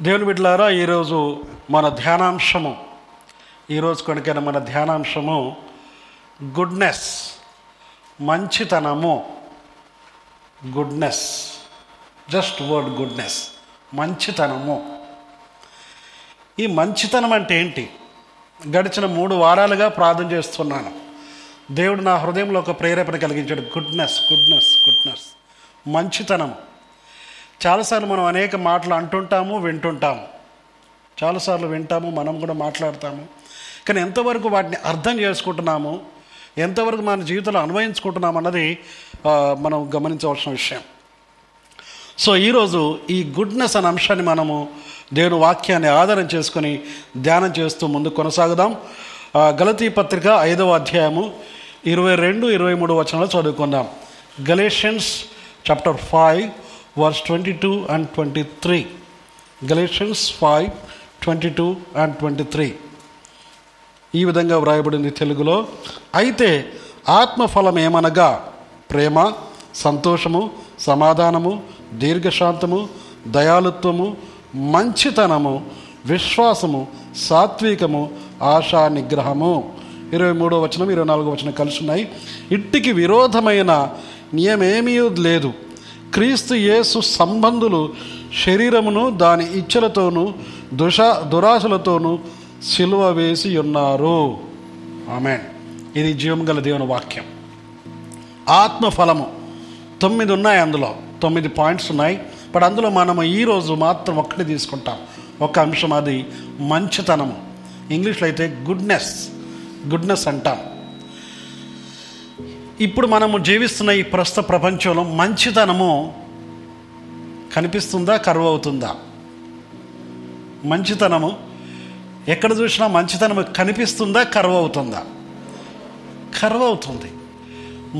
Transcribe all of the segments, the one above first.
దేవుని బిడ్డలారా ఈరోజు మన ధ్యానాంశము ఈరోజు కొనికైన మన ధ్యానాంశము గుడ్నెస్ మంచితనము గుడ్నెస్ జస్ట్ వర్డ్ గుడ్నెస్ మంచితనము. ఈ మంచితనం అంటే ఏంటి? గడిచిన మూడు వారాలుగా ప్రార్థన చేస్తున్నాను. దేవుడు నా హృదయంలో ఒక ప్రేరేపణ కలిగించాడు. గుడ్నెస్ గుడ్నెస్ గుడ్నెస్ మంచితనం చాలాసార్లు మనం అనేక మాటలు అంటుంటాము వింటుంటాము. చాలాసార్లు వింటాము మనం కూడా మాట్లాడతాము. కానీ ఎంతవరకు వాటిని అర్థం చేసుకుంటున్నాము ఎంతవరకు మన జీవితంలో అన్వయించుకుంటున్నాం అన్నది మనం గమనించవలసిన విషయం. సో ఈరోజు ఈ గుడ్నెస్ అనే అంశాన్ని మనము దేవుని వాక్యాన్ని ఆధారం చేసుకొని ధ్యానం చేస్తూ ముందు కొనసాగుదాం. గలతీ పత్రిక ఐదవ అధ్యాయము ఇరవై రెండు ఇరవై మూడు వచనాలు చదువుకుందాం. Galatians chapter five verse twenty two and twenty three. Galatians five twenty two and twenty three. ఈ విధంగా వ్రాయబడింది తెలుగులో. అయితే ఆత్మఫలం ఏమనగా? ప్రేమ సంతోషము సమాధానము దీర్ఘశాంతము దయాలుత్వము మంచితనము విశ్వాసము సాత్వికము ఆశా నిగ్రహము ఇరవై మూడో వచనం ఇరవై నాలుగో వచనం కలిసి ఉన్నాయి. ఇట్టికి విరోధమైన నియమేమీ లేదు. క్రీస్తు యేసు సంబంధులు శరీరమును దాని ఇచ్చలతోనూ దుష దురాశలతోనూ సిలువ వేసి ఉన్నారు. ఆమె ఇది జీవం గల దేవుని వాక్యం. ఆత్మఫలము. తొమ్మిది ఉన్నాయి అందులో. తొమ్మిది పాయింట్స్ ఉన్నాయి. బట్ అందులో మనము ఈరోజు మాత్రం ఒక్కటి తీసుకుంటాం. ఒక అంశం అది మంచితనము. ఇంగ్లీష్లో అయితే గుడ్నెస్. గుడ్నెస్ అంటాం. ఇప్పుడు మనము జీవిస్తున్న ఈ ప్రస్తుత ప్రపంచంలో మంచితనము కనిపిస్తుందా కరువు అవుతుందా మంచితనము ఎక్కడ చూసినా మంచితనము కనిపిస్తుందా కరువు అవుతుందా కరువు అవుతుంది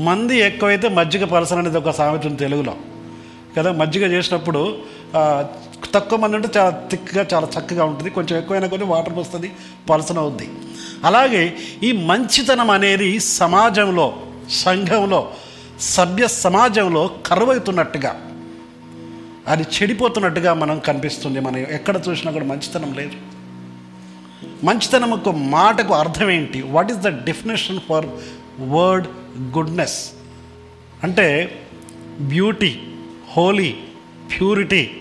మంది ఎక్కువైతే మజ్జిగ పలసన అనేది ఒక సామెత తెలుగులో. కదా మజ్జిగ చేసినప్పుడు తక్కువ మంది ఉంటే చాలా థిక్గా చాలా చక్కగా ఉంటుంది. కొంచెం ఎక్కువైనా కొంచెం వాటర్ వస్తుంది పలసన అవుద్ది. అలాగే ఈ మంచితనం అనేది సమాజంలో సంఘంలో సభ్య సమాజంలో కరువైతున్నట్టుగా అది చెడిపోతున్నట్టుగా మనం కనిపిస్తుంది. మనం ఎక్కడ చూసినా కూడా మంచితనం లేదు. మంచితనం ఒక మాటకు అర్థం ఏంటి? What is the definition for word goodness అంటే బ్యూటీ హోలీ ప్యూరిటీ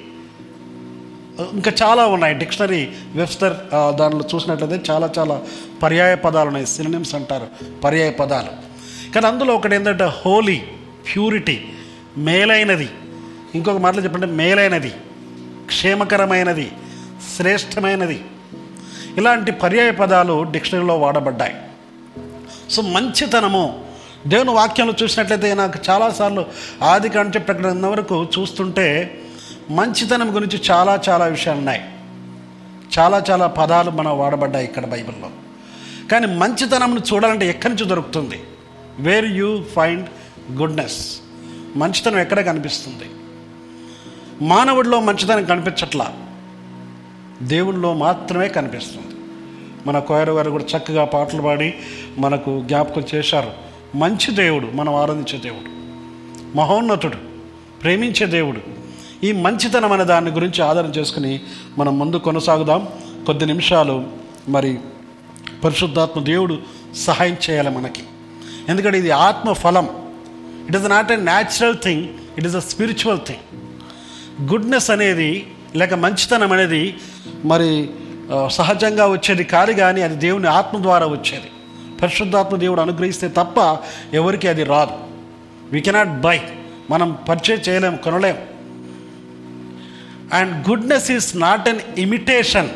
ఇంకా చాలా ఉన్నాయి. డిక్షనరీ వెబ్స్టర్ దానిలో చూసినట్లయితే చాలా చాలా పర్యాయ పదాలు ఉన్నాయి. సినిమ్స్ అంటారు. పర్యాయ పదాలు. కానీ అందులో ఒకటి ఏంటంటే హోలీ ప్యూరిటీ మేలైనది. ఇంకొక మాటలో చెప్పంటే మేలైనది క్షేమకరమైనది శ్రేష్టమైనది. ఇలాంటి పర్యాయ పదాలు డిక్షనరీలో వాడబడ్డాయి. సో మంచితనము దేవుని వాక్యంలో చూసినట్లయితే నాకు చాలాసార్లు ఆది కాంచె ప్రకటన వరకు చూస్తుంటే మంచితనం గురించి చాలా చాలా విషయాలు ఉన్నాయి చాలా చాలా పదాలు మనం వాడబడ్డాయి ఇక్కడ బైబిల్లో. కానీ మంచితనంను చూడాలంటే ఎక్కడి నుంచి దొరుకుతుంది? Where you find goodness? మంచితనం ఎక్కడ కనిపిస్తుంది? మానవుడిలో మంచితనం కనిపించట్లా? దేవుళ్ళలో మాత్రమే కనిపిస్తుంది. మన కోయరు గారు కూడా చక్కగా పాటలు పాడి మనకు జ్ఞాపకం చేశారు. మంచి దేవుడు మనం ఆరాధించే దేవుడు. మహోన్నతుడు ప్రేమించే దేవుడు. ఈ మంచితనం అనే దాని గురించి ఆధారం చేసుకుని మనం ముందు కొనసాగుదాం. కొద్ది నిమిషాలు మరి పరిశుద్ధాత్మ దేవుడు సహాయం చేయాలి మనకి. ఎందుకంటే ఇది ఆత్మ ఫలం it is not a natural thing it is a spiritual thing goodness అనేది లేక మంచితనం అనేది మరి సహజంగా వచ్చేది కాదు కానీ అది దేవుని ఆత్మ ద్వారా వచ్చేది. పరిశుద్ధాత్మ దేవుడు అనుగ్రహిస్తే తప్ప ఎవరికి అది రాదు. వీ కెనాట్ బై మనం పర్చేజ్ చేయలేం కొనలేం and goodness is not an imitation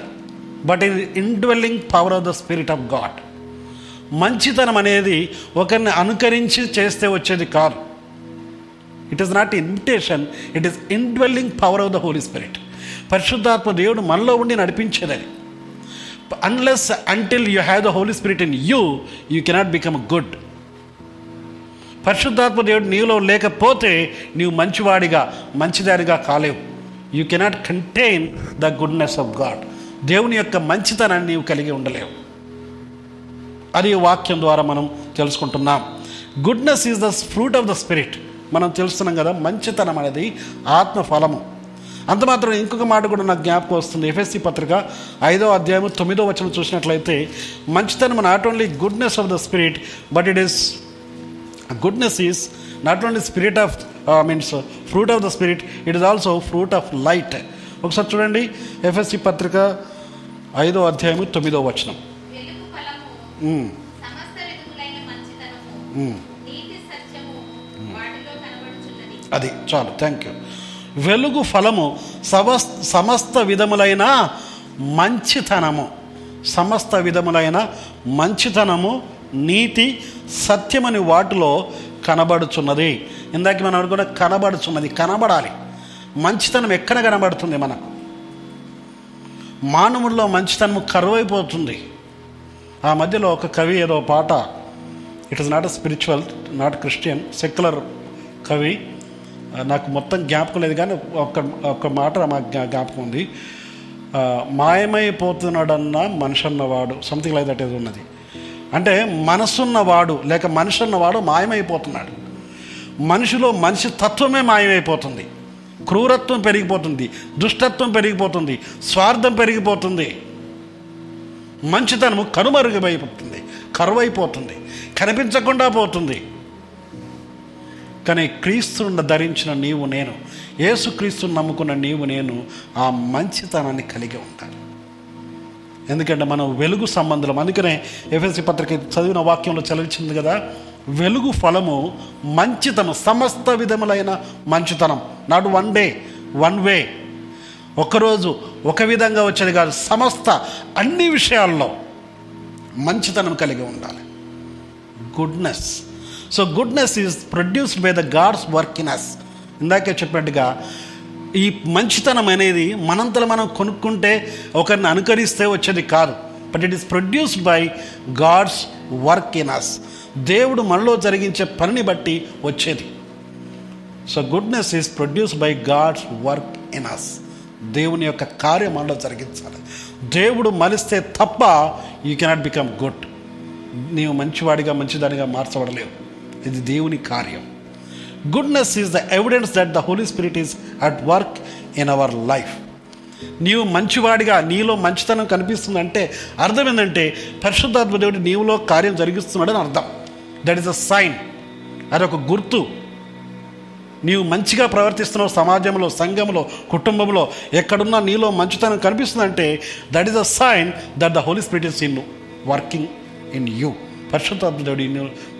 but in indwelling power of the spirit of God మంచితనం అనేది ఒకరిని అనుకరించి చేస్తే వచ్చేది కాదు. It is not invitation it is indwelling power of the holy spirit పరిశుద్ధాత్మ దేవుడు మనలో ఉండి నడిపించేదని unless until you have the holy spirit in you you cannot become good పరిశుద్ధాత్మ దేవుడు నీలో లేకపోతే నీవు మంచివాడిగా మంచిదారిగా కాలేవు. You cannot contain the goodness of God దేవుని యొక్క మంచితనాన్ని నీవు కలిగి ఉండలేవు. అది వాక్యం ద్వారా మనం తెలుసుకుంటున్నాం. Goodness is the fruit of the spirit మనం తెలుస్తున్నాం కదా మంచితనం అనేది ఆత్మ ఫలము అంత మాత్రం ఇంకొక మాట కూడా నాకు జ్ఞాపకం వస్తుంది. ఎఫ్ఎస్సి పత్రిక ఐదో అధ్యాయం తొమ్మిదో వచనం చూసినట్లయితే మంచితనం not only goodness of the spirit but it is goodness is not only spirit of means fruit of the spirit it is also fruit of light ఒకసారి చూడండి ఎఫ్ఎస్సి పత్రిక ఐదో అధ్యాయము తొమ్మిదో వచనం. అది చాలు థ్యాంక్ యూ వెలుగు ఫలము సమస్ సమస్త విధములైన మంచితనము. సమస్త విధములైన మంచితనము నీతి సత్యమని వాటిలో కనబడుచున్నది. ఇందాక మనం అనుకున్న కనబడుచున్నది కనబడాలి. మంచితనం ఎక్కడ కనబడుతుంది మనకు? మానవుల్లో మంచితనము కరువైపోతుంది. ఆ మధ్యలో ఒక కవి ఏదో పాట it is not a spiritual not Christian secular కవి. నాకు మొత్తం జ్ఞాపకం లేదు కానీ ఒక్క ఒక్క మాట మాకు జ్ఞాపకం ఉంది. మాయమైపోతున్నాడన్న మనిషి అన్నవాడు సంథింగ్ లైక్ దట్ ఏదో ఉన్నది. అంటే మనసున్నవాడు లేక మనిషి అన్నవాడు మాయమైపోతున్నాడు. మనిషిలో మనిషి తత్వమే మాయమైపోతుంది. క్రూరత్వం పెరిగిపోతుంది దుష్టత్వం పెరిగిపోతుంది స్వార్థం పెరిగిపోతుంది. మంచితనము కనుమరుగైపోతుంది కరువైపోతుంది కనిపించకుండా పోతుంది. కానీ క్రీస్తుని ధరించిన నీవు నేను యేసుక్రీస్తుని నమ్ముకున్న నీవు నేను ఆ మంచితనాన్ని కలిగి ఉంటాను. ఎందుకంటే మనం వెలుగు సంబంధం అందుకనే ఎఫ్ఎస్సి పత్రిక చదివిన వాక్యంలో చదివించింది కదా వెలుగు ఫలము మంచితనం సమస్త విధములైన మంచితనం. Not one day one way ఒకరోజు ఒక విధంగా వచ్చేది కాదు. సమస్త అన్ని విషయాల్లో మంచితనం కలిగి ఉండాలి. Goodness so goodness is produced by the God's work in us ఇందాకే చెప్పినట్టుగా ఈ మంచితనం అనేది మనంతలో మనం కొనుక్కుంటే ఒకరిని అనుకరిస్తే వచ్చేది కాదు. But it is produced by God's work in us దేవుడు మనలో జరిగించే పనిని బట్టి వచ్చేది. So goodness is produced by God's work in us దేవుని యొక్క కార్యం మనలో జరిగించాలి. దేవుడు మలిస్తే తప్ప యూ కెనాట్ బికమ్ గుడ్ నీవు మంచివాడిగా మంచిదానిగా మార్చబడలేవు. ఇది దేవుని కార్యం. Goodness is the evidence that the Holy Spirit is at work in our life నీవు మంచివాడిగా నీలో మంచితనం కనిపిస్తుందంటే అర్థం ఏంటంటే పరిశుద్ధాత్మ దేవుడు నీవులో కార్యం జరిగిస్తున్నాడని అర్థం. దట్ ఈస్ అ సైన్ అదొక గుర్తు. నీవు మంచిగా ప్రవర్తిస్తున్నావు సమాజంలో సంఘంలో కుటుంబంలో. ఎక్కడున్నా నీలో మంచితనం కనిపిస్తుందంటే that is a sign that the Holy Spirit is in working in you పరిశుద్ధాత్ముడు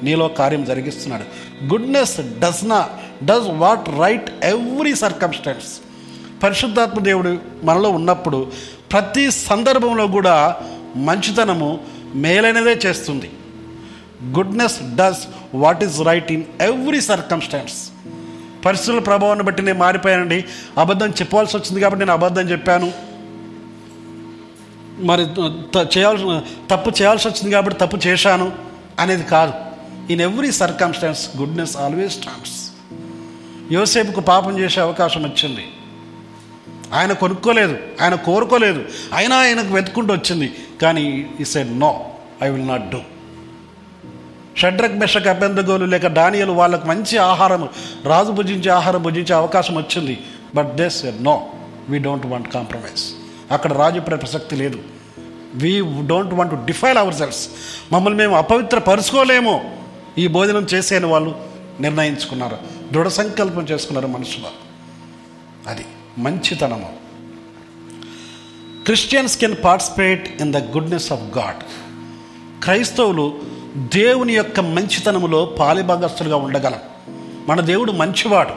నీలో కార్యం జరిగిస్తున్నాడు. Goodness does no does what right every circumstance పరిశుద్ధాత్మ దేవుడు మనలో ఉన్నప్పుడు ప్రతి సందర్భంలో కూడా మంచితనము మేలైనదే చేస్తుంది. Goodness does what is right in every circumstance పరిస్థితుల ప్రభావాన్ని బట్టి నేను మారిపోయానండి. అబద్ధం చెప్పాల్సి వచ్చింది కాబట్టి నేను అబద్ధం చెప్పాను. మరి చేయాల్సి తప్పు చేయాల్సి వచ్చింది కాబట్టి తప్పు చేశాను అనేది కాదు. In every circumstance goodness always stands యోసేపుకు పాపం చేసే అవకాశం వచ్చింది. ఆయన కొనుక్కోలేదు ఆయన కోరుకోలేదు. అయినా ఆయనకు వెతుకుంటూ వచ్చింది. కానీ ఈ said no I will not do Shadrach Meshach అభ్యంతగోలు లేక డానియలు వాళ్ళకు మంచి ఆహారం రాజు భుజించే ఆహారం భుజించే అవకాశం వచ్చింది. But they said no we don't want compromise అక్కడ రాజు ప్ర- ప్రసక్తి లేదు. We don't want to defile ourselves మమ్మల్ని మేము అపవిత్ర పరుచుకోలేము. ఈ భోజనం చేసేని వాళ్ళు నిర్ణయించుకున్నారు. దృఢ సంకల్పం చేసుకున్నారు మనుషులు అది మంచితనము. Christians can participate in the goodness of God క్రైస్తవులు దేవుని యొక్క మంచితనములో పాలిభాగస్తులుగా ఉండగలం. మన దేవుడు మంచివాడు.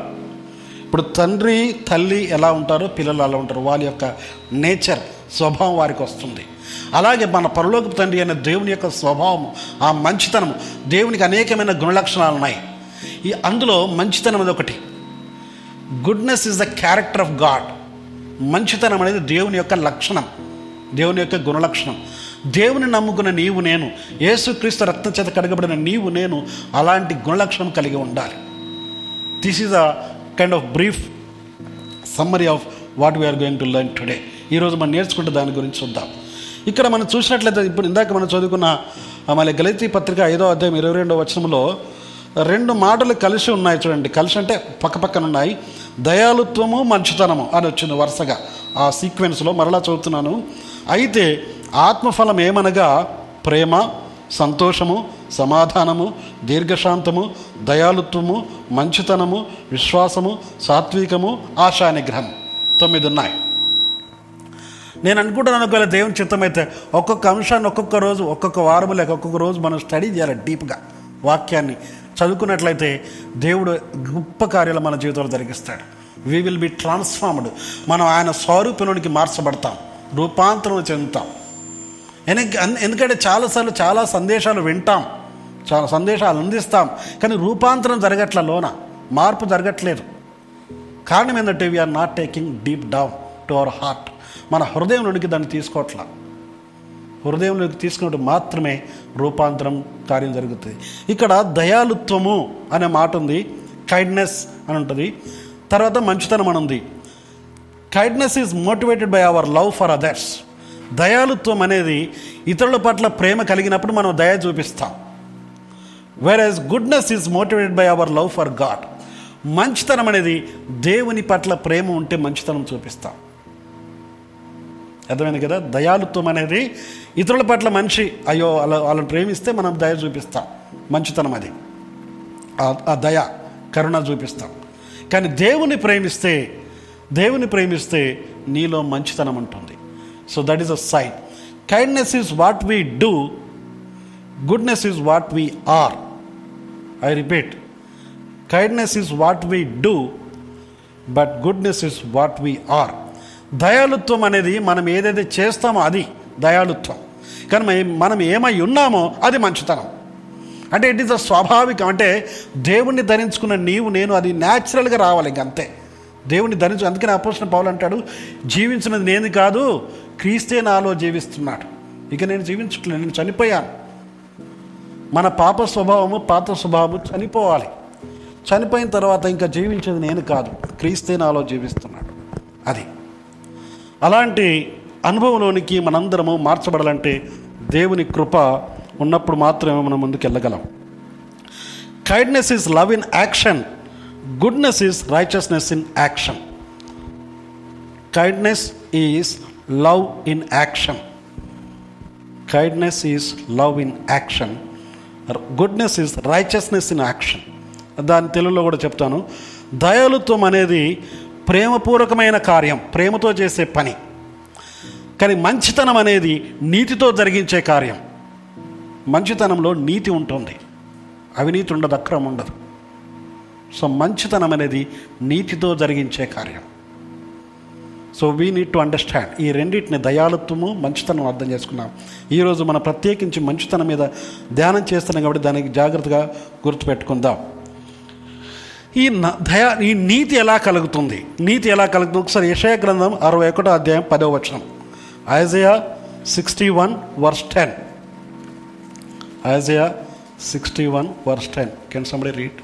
ఇప్పుడు తండ్రి తల్లి ఎలా ఉంటారో పిల్లలు అలా ఉంటారు. వాళ్ళ యొక్క నేచర్ స్వభావం వారికి వస్తుంది. అలాగే మన పరలోక తండ్రి అయిన దేవుని యొక్క స్వభావం ఆ మంచితనం దేవునికి అనేకమైన గుణలక్షణాలు ఉన్నాయి. ఈ అందులో మంచితనం అనేది ఒకటి. Goodness is the character of God. మంచితనం అనేది దేవుని యొక్క లక్షణం. దేవుని యొక్క గుణలక్షణం. దేవుని నమ్ముకున్న నీవు నేను యేసుక్రీస్తు రక్తం చేత కడగబడిన నీవు నేను అలాంటి గుణలక్షణం కలిగి ఉండాలి. This is a kind of brief summary of what we are going to learn today ఈరోజు మనం నేర్చుకుంటే దాని గురించి చూద్దాం. ఇక్కడ మనం చూసినట్లయితే ఇప్పుడు ఇందాక మనం చదువుకున్న మళ్ళీ గలితీ పత్రిక ఐదో అధ్యాయం ఇరవై రెండో వచనంలో రెండు మాటలు కలిసి ఉన్నాయి చూడండి. కలిసి అంటే పక్క పక్కన ఉన్నాయి. దయాలుత్వము మంచితనము అని వచ్చింది వరుసగా. ఆ సీక్వెన్స్లో మరలా చదువుతున్నాను. అయితే ఆత్మఫలం ఏమనగా ప్రేమ సంతోషము సమాధానము దీర్ఘశాంతము దయాలుత్వము మంచితనము విశ్వాసము సాత్వికము ఆశానిగ్రహం. తొమ్మిది ఉన్నాయి నేను అనుకుంటున్నాను ఒకవేళ దేవుని చిత్తమైతే ఒక్కొక్క అంశాన్ని ఒక్కొక్క రోజు ఒక్కొక్క వారం లేక ఒక్కొక్క రోజు మనం స్టడీ చేయాలి డీప్గా వాక్యాన్ని చదువుకున్నట్లయితే దేవుడు గొప్ప కార్యాలు మన జీవితంలో జరిగిస్తాడు. వీ విల్ బి ట్రాన్స్ఫార్మ్డ్ మనం ఆయన స్వరూపంలోనికి మార్చబడతాం. రూపాంతరం చెందుతాం. ఎందుక- ఎందుకంటే చాలాసార్లు చాలా సందేశాలు వింటాం. చాలా సందేశాలు అందిస్తాం. కానీ రూపాంతరం జరగట్ల లోన. మార్పు జరగట్లేదు. కారణం ఏంటంటే we are not taking deep down to our heart మన హృదయంలోనికి దాన్ని తీసుకోవట్లా హృదయంలోకి తీసుకున్నట్టు మాత్రమే రూపాంతరం కార్యం జరుగుతుంది. ఇక్కడ దయాలుత్వము అనే మాట ఉంది. కైండ్నెస్ అని ఉంటుంది. తర్వాత మంచితనం అని ఉంది. Kindness is motivated by our love for others దయాలుత్వం అనేది ఇతరుల పట్ల ప్రేమ కలిగినప్పుడు మనం దయ చూపిస్తాం. Whereas goodness is motivated by our love for God మంచితనం అనేది దేవుని పట్ల ప్రేమ ఉంటే మంచితనం చూపిస్తాం. అర్థమైంది కదా? దయాలుత్వం అనేది ఇతరుల పట్ల మనిషి అయ్యో అలా వాళ్ళని ప్రేమిస్తే మనం దయ చూపిస్తాం. మంచితనం అది. ఆ- దయ కరుణ చూపిస్తాం. కానీ దేవుని ప్రేమిస్తే దేవుని ప్రేమిస్తే నీలో మంచితనం ఉంటుంది. So that is a sign kindness is what we do goodness is what we are I repeat kindness is what we do but goodness is what we are దయాలుత్వం అనేది మనం ఏదైతే చేస్తామో అది దయాలుత్వం కానీ మనం- ఏమై ఉన్నామో అది మంచితనం. అంటే ఇట్ ఈస్ అ స్వాభావికం. అంటే దేవుణ్ణి ధరించుకున్న నీవు నేను అది న్యాచురల్గా రావాలి ఇంక అంతే. దేవుణ్ణి ధరించు అందుకని అపోసిన పౌలు అంటాడు జీవించినది నేను కాదు క్రీస్తే నాలో జీవిస్తున్నాడు. ఇక నేను జీవించట్లేదు నేను చనిపోయాను. మన పాప స్వభావము పాత స్వభావము చనిపోవాలి. చనిపోయిన తర్వాత ఇంకా జీవించేది నేను కాదు క్రీస్తే నాలో జీవిస్తున్నాడు. అది. అలాంటి అనుభవంలోనికి మనందరము మార్చబడాలంటే దేవుని కృప ఉన్నప్పుడు మాత్రమే మనం ముందుకు వెళ్ళగలం. Kindness is love in action goodness is righteousness in action kindness is love in action. Kindness is love in action goodness is righteousness in action దాని తెలుగులో కూడా చెప్తాను. దయాలుత్వం అనేది ప్రేమపూర్వకమైన కార్యం ప్రేమతో చేసే పని. కానీ మంచితనం అనేది నీతితో జరిగించే కార్యం. మంచితనంలో నీతి ఉంటుంది. అవినీతి ఉండదు అక్రమం ఉండదు. సో మంచితనం అనేది నీతితో జరిగించే కార్యం. So we need to understand ఈ రెండింటిని దయాలత్వము మంచితనం అర్థం చేసుకున్నాం. ఈరోజు మనం ప్రత్యేకించి మంచితనం మీద ధ్యానం చేస్తున్నాం కాబట్టి దానికి జాగ్రత్తగా గుర్తుపెట్టుకుందాం. ఈ దయా ఈ నీతి ఎలా కలుగుతుంది? నీతి ఎలా కలుగుతుంది? ఒకసారి యశయ గ్రంథం అరవై ఒకటో అధ్యాయం పదవ వచనం. Isaiah sixty one verse ten. Isaiah sixty one verse ten. Can somebody read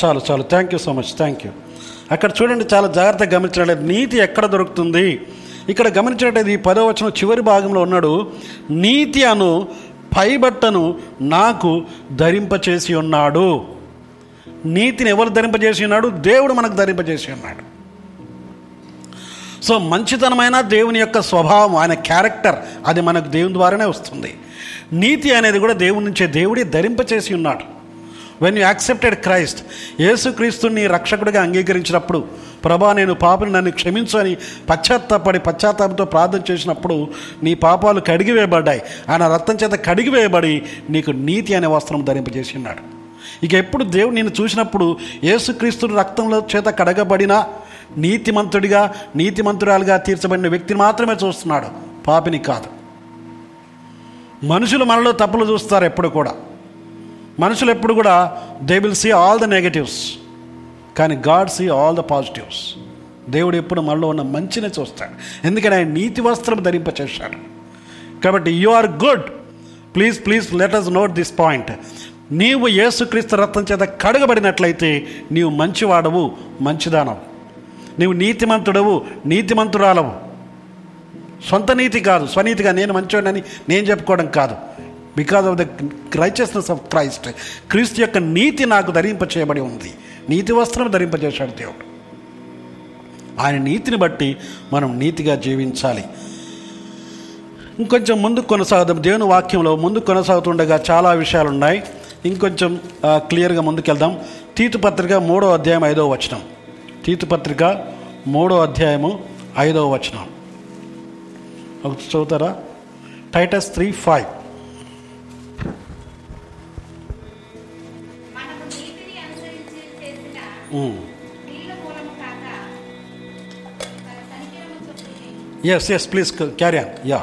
చాలు చాలు. Thank you so much thank you అక్కడ చూడండి చాలా జాగ్రత్తగా గమనించినట్లయితే నీతి ఎక్కడ దొరుకుతుంది? ఇక్కడ గమనించినట్లయితే ఈ పదవచనం చివరి భాగంలో ఉన్నాడు. నీతి అను పైబట్టను నాకు ధరింపచేసి ఉన్నాడు. నీతిని ఎవరు ధరింపజేసి ఉన్నాడు? దేవుడు మనకు ధరింపజేసి ఉన్నాడు. సో మంచితనమైన దేవుని యొక్క స్వభావం ఆయన క్యారెక్టర్ అది మనకు దేవుని ద్వారానే వస్తుంది. నీతి అనేది కూడా దేవుని నుంచే దేవుడే ధరింపచేసి ఉన్నాడు. వెన్ యూ యాక్సెప్టెడ్ క్రైస్ట్ యేసుక్రీస్తుని రక్షకుడిగా అంగీకరించినప్పుడు ప్రభా నేను పాపని నన్ను క్షమించు అని పశ్చాత్తాపడి పశ్చాత్తాపంతో ప్రార్థన చేసినప్పుడు నీ పాపాలు కడిగివేయబడ్డాయి ఆయన రక్తం చేత కడిగివేయబడి నీకు నీతి అనే వస్త్రం ధరింపజేసి ఉన్నాడు. ఇక ఎప్పుడు దేవుడు నేను చూసినప్పుడు యేసుక్రీస్తుని రక్తంలో చేత కడగబడిన నీతిమంతుడిగా నీతిమంతురాలుగా తీర్చబడిన వ్యక్తిని మాత్రమే చూస్తున్నాడు. పాపిని కాదు. మనుషులు మనలో తప్పులు చూస్తారు ఎప్పుడు కూడా. మనుషులు ఎప్పుడు కూడా they will see all the negatives కానీ God see all the positives దేవుడు ఎప్పుడు మనలో ఉన్న మంచినే చూస్తాడు. ఎందుకని ఆయన నీతి వస్త్రం ధరింపచేశాడు. కాబట్టి you are good please please let us note this point నీవు యేసుక్రీస్తు రత్నం చేత కడగబడినట్లయితే నీవు మంచివాడవు మంచిదానవు. నీవు నీతిమంతుడవు నీతిమంతురాలవు. సొంత నీతి కాదు స్వనీతిగా నేను మంచివాడని నేను చెప్పుకోవడం కాదు. Because of the righteousness of Christ క్రీస్తు యొక్క నీతి నాకు ధరింప చేయబడి ఉంది. నీతి వస్త్రం ధరింపజేశాడు దేవుడు. ఆయన నీతిని బట్టి మనం నీతిగా జీవించాలి. ఇంకొంచెం ముందు కొనసాగుదాం. దేవుని వాక్యంలో ముందు కొనసాగుతుండగా చాలా విషయాలు ఉన్నాయి ఇంకొంచెం క్లియర్గా ముందుకెళ్దాం. తీతు పత్రిక మూడో అధ్యాయం ఐదో వచనం. తీతు పత్రిక మూడో అధ్యాయము ఐదో వచనం. ఒకటి చదువుతారా? Titus three five. Yes yes please carry on ya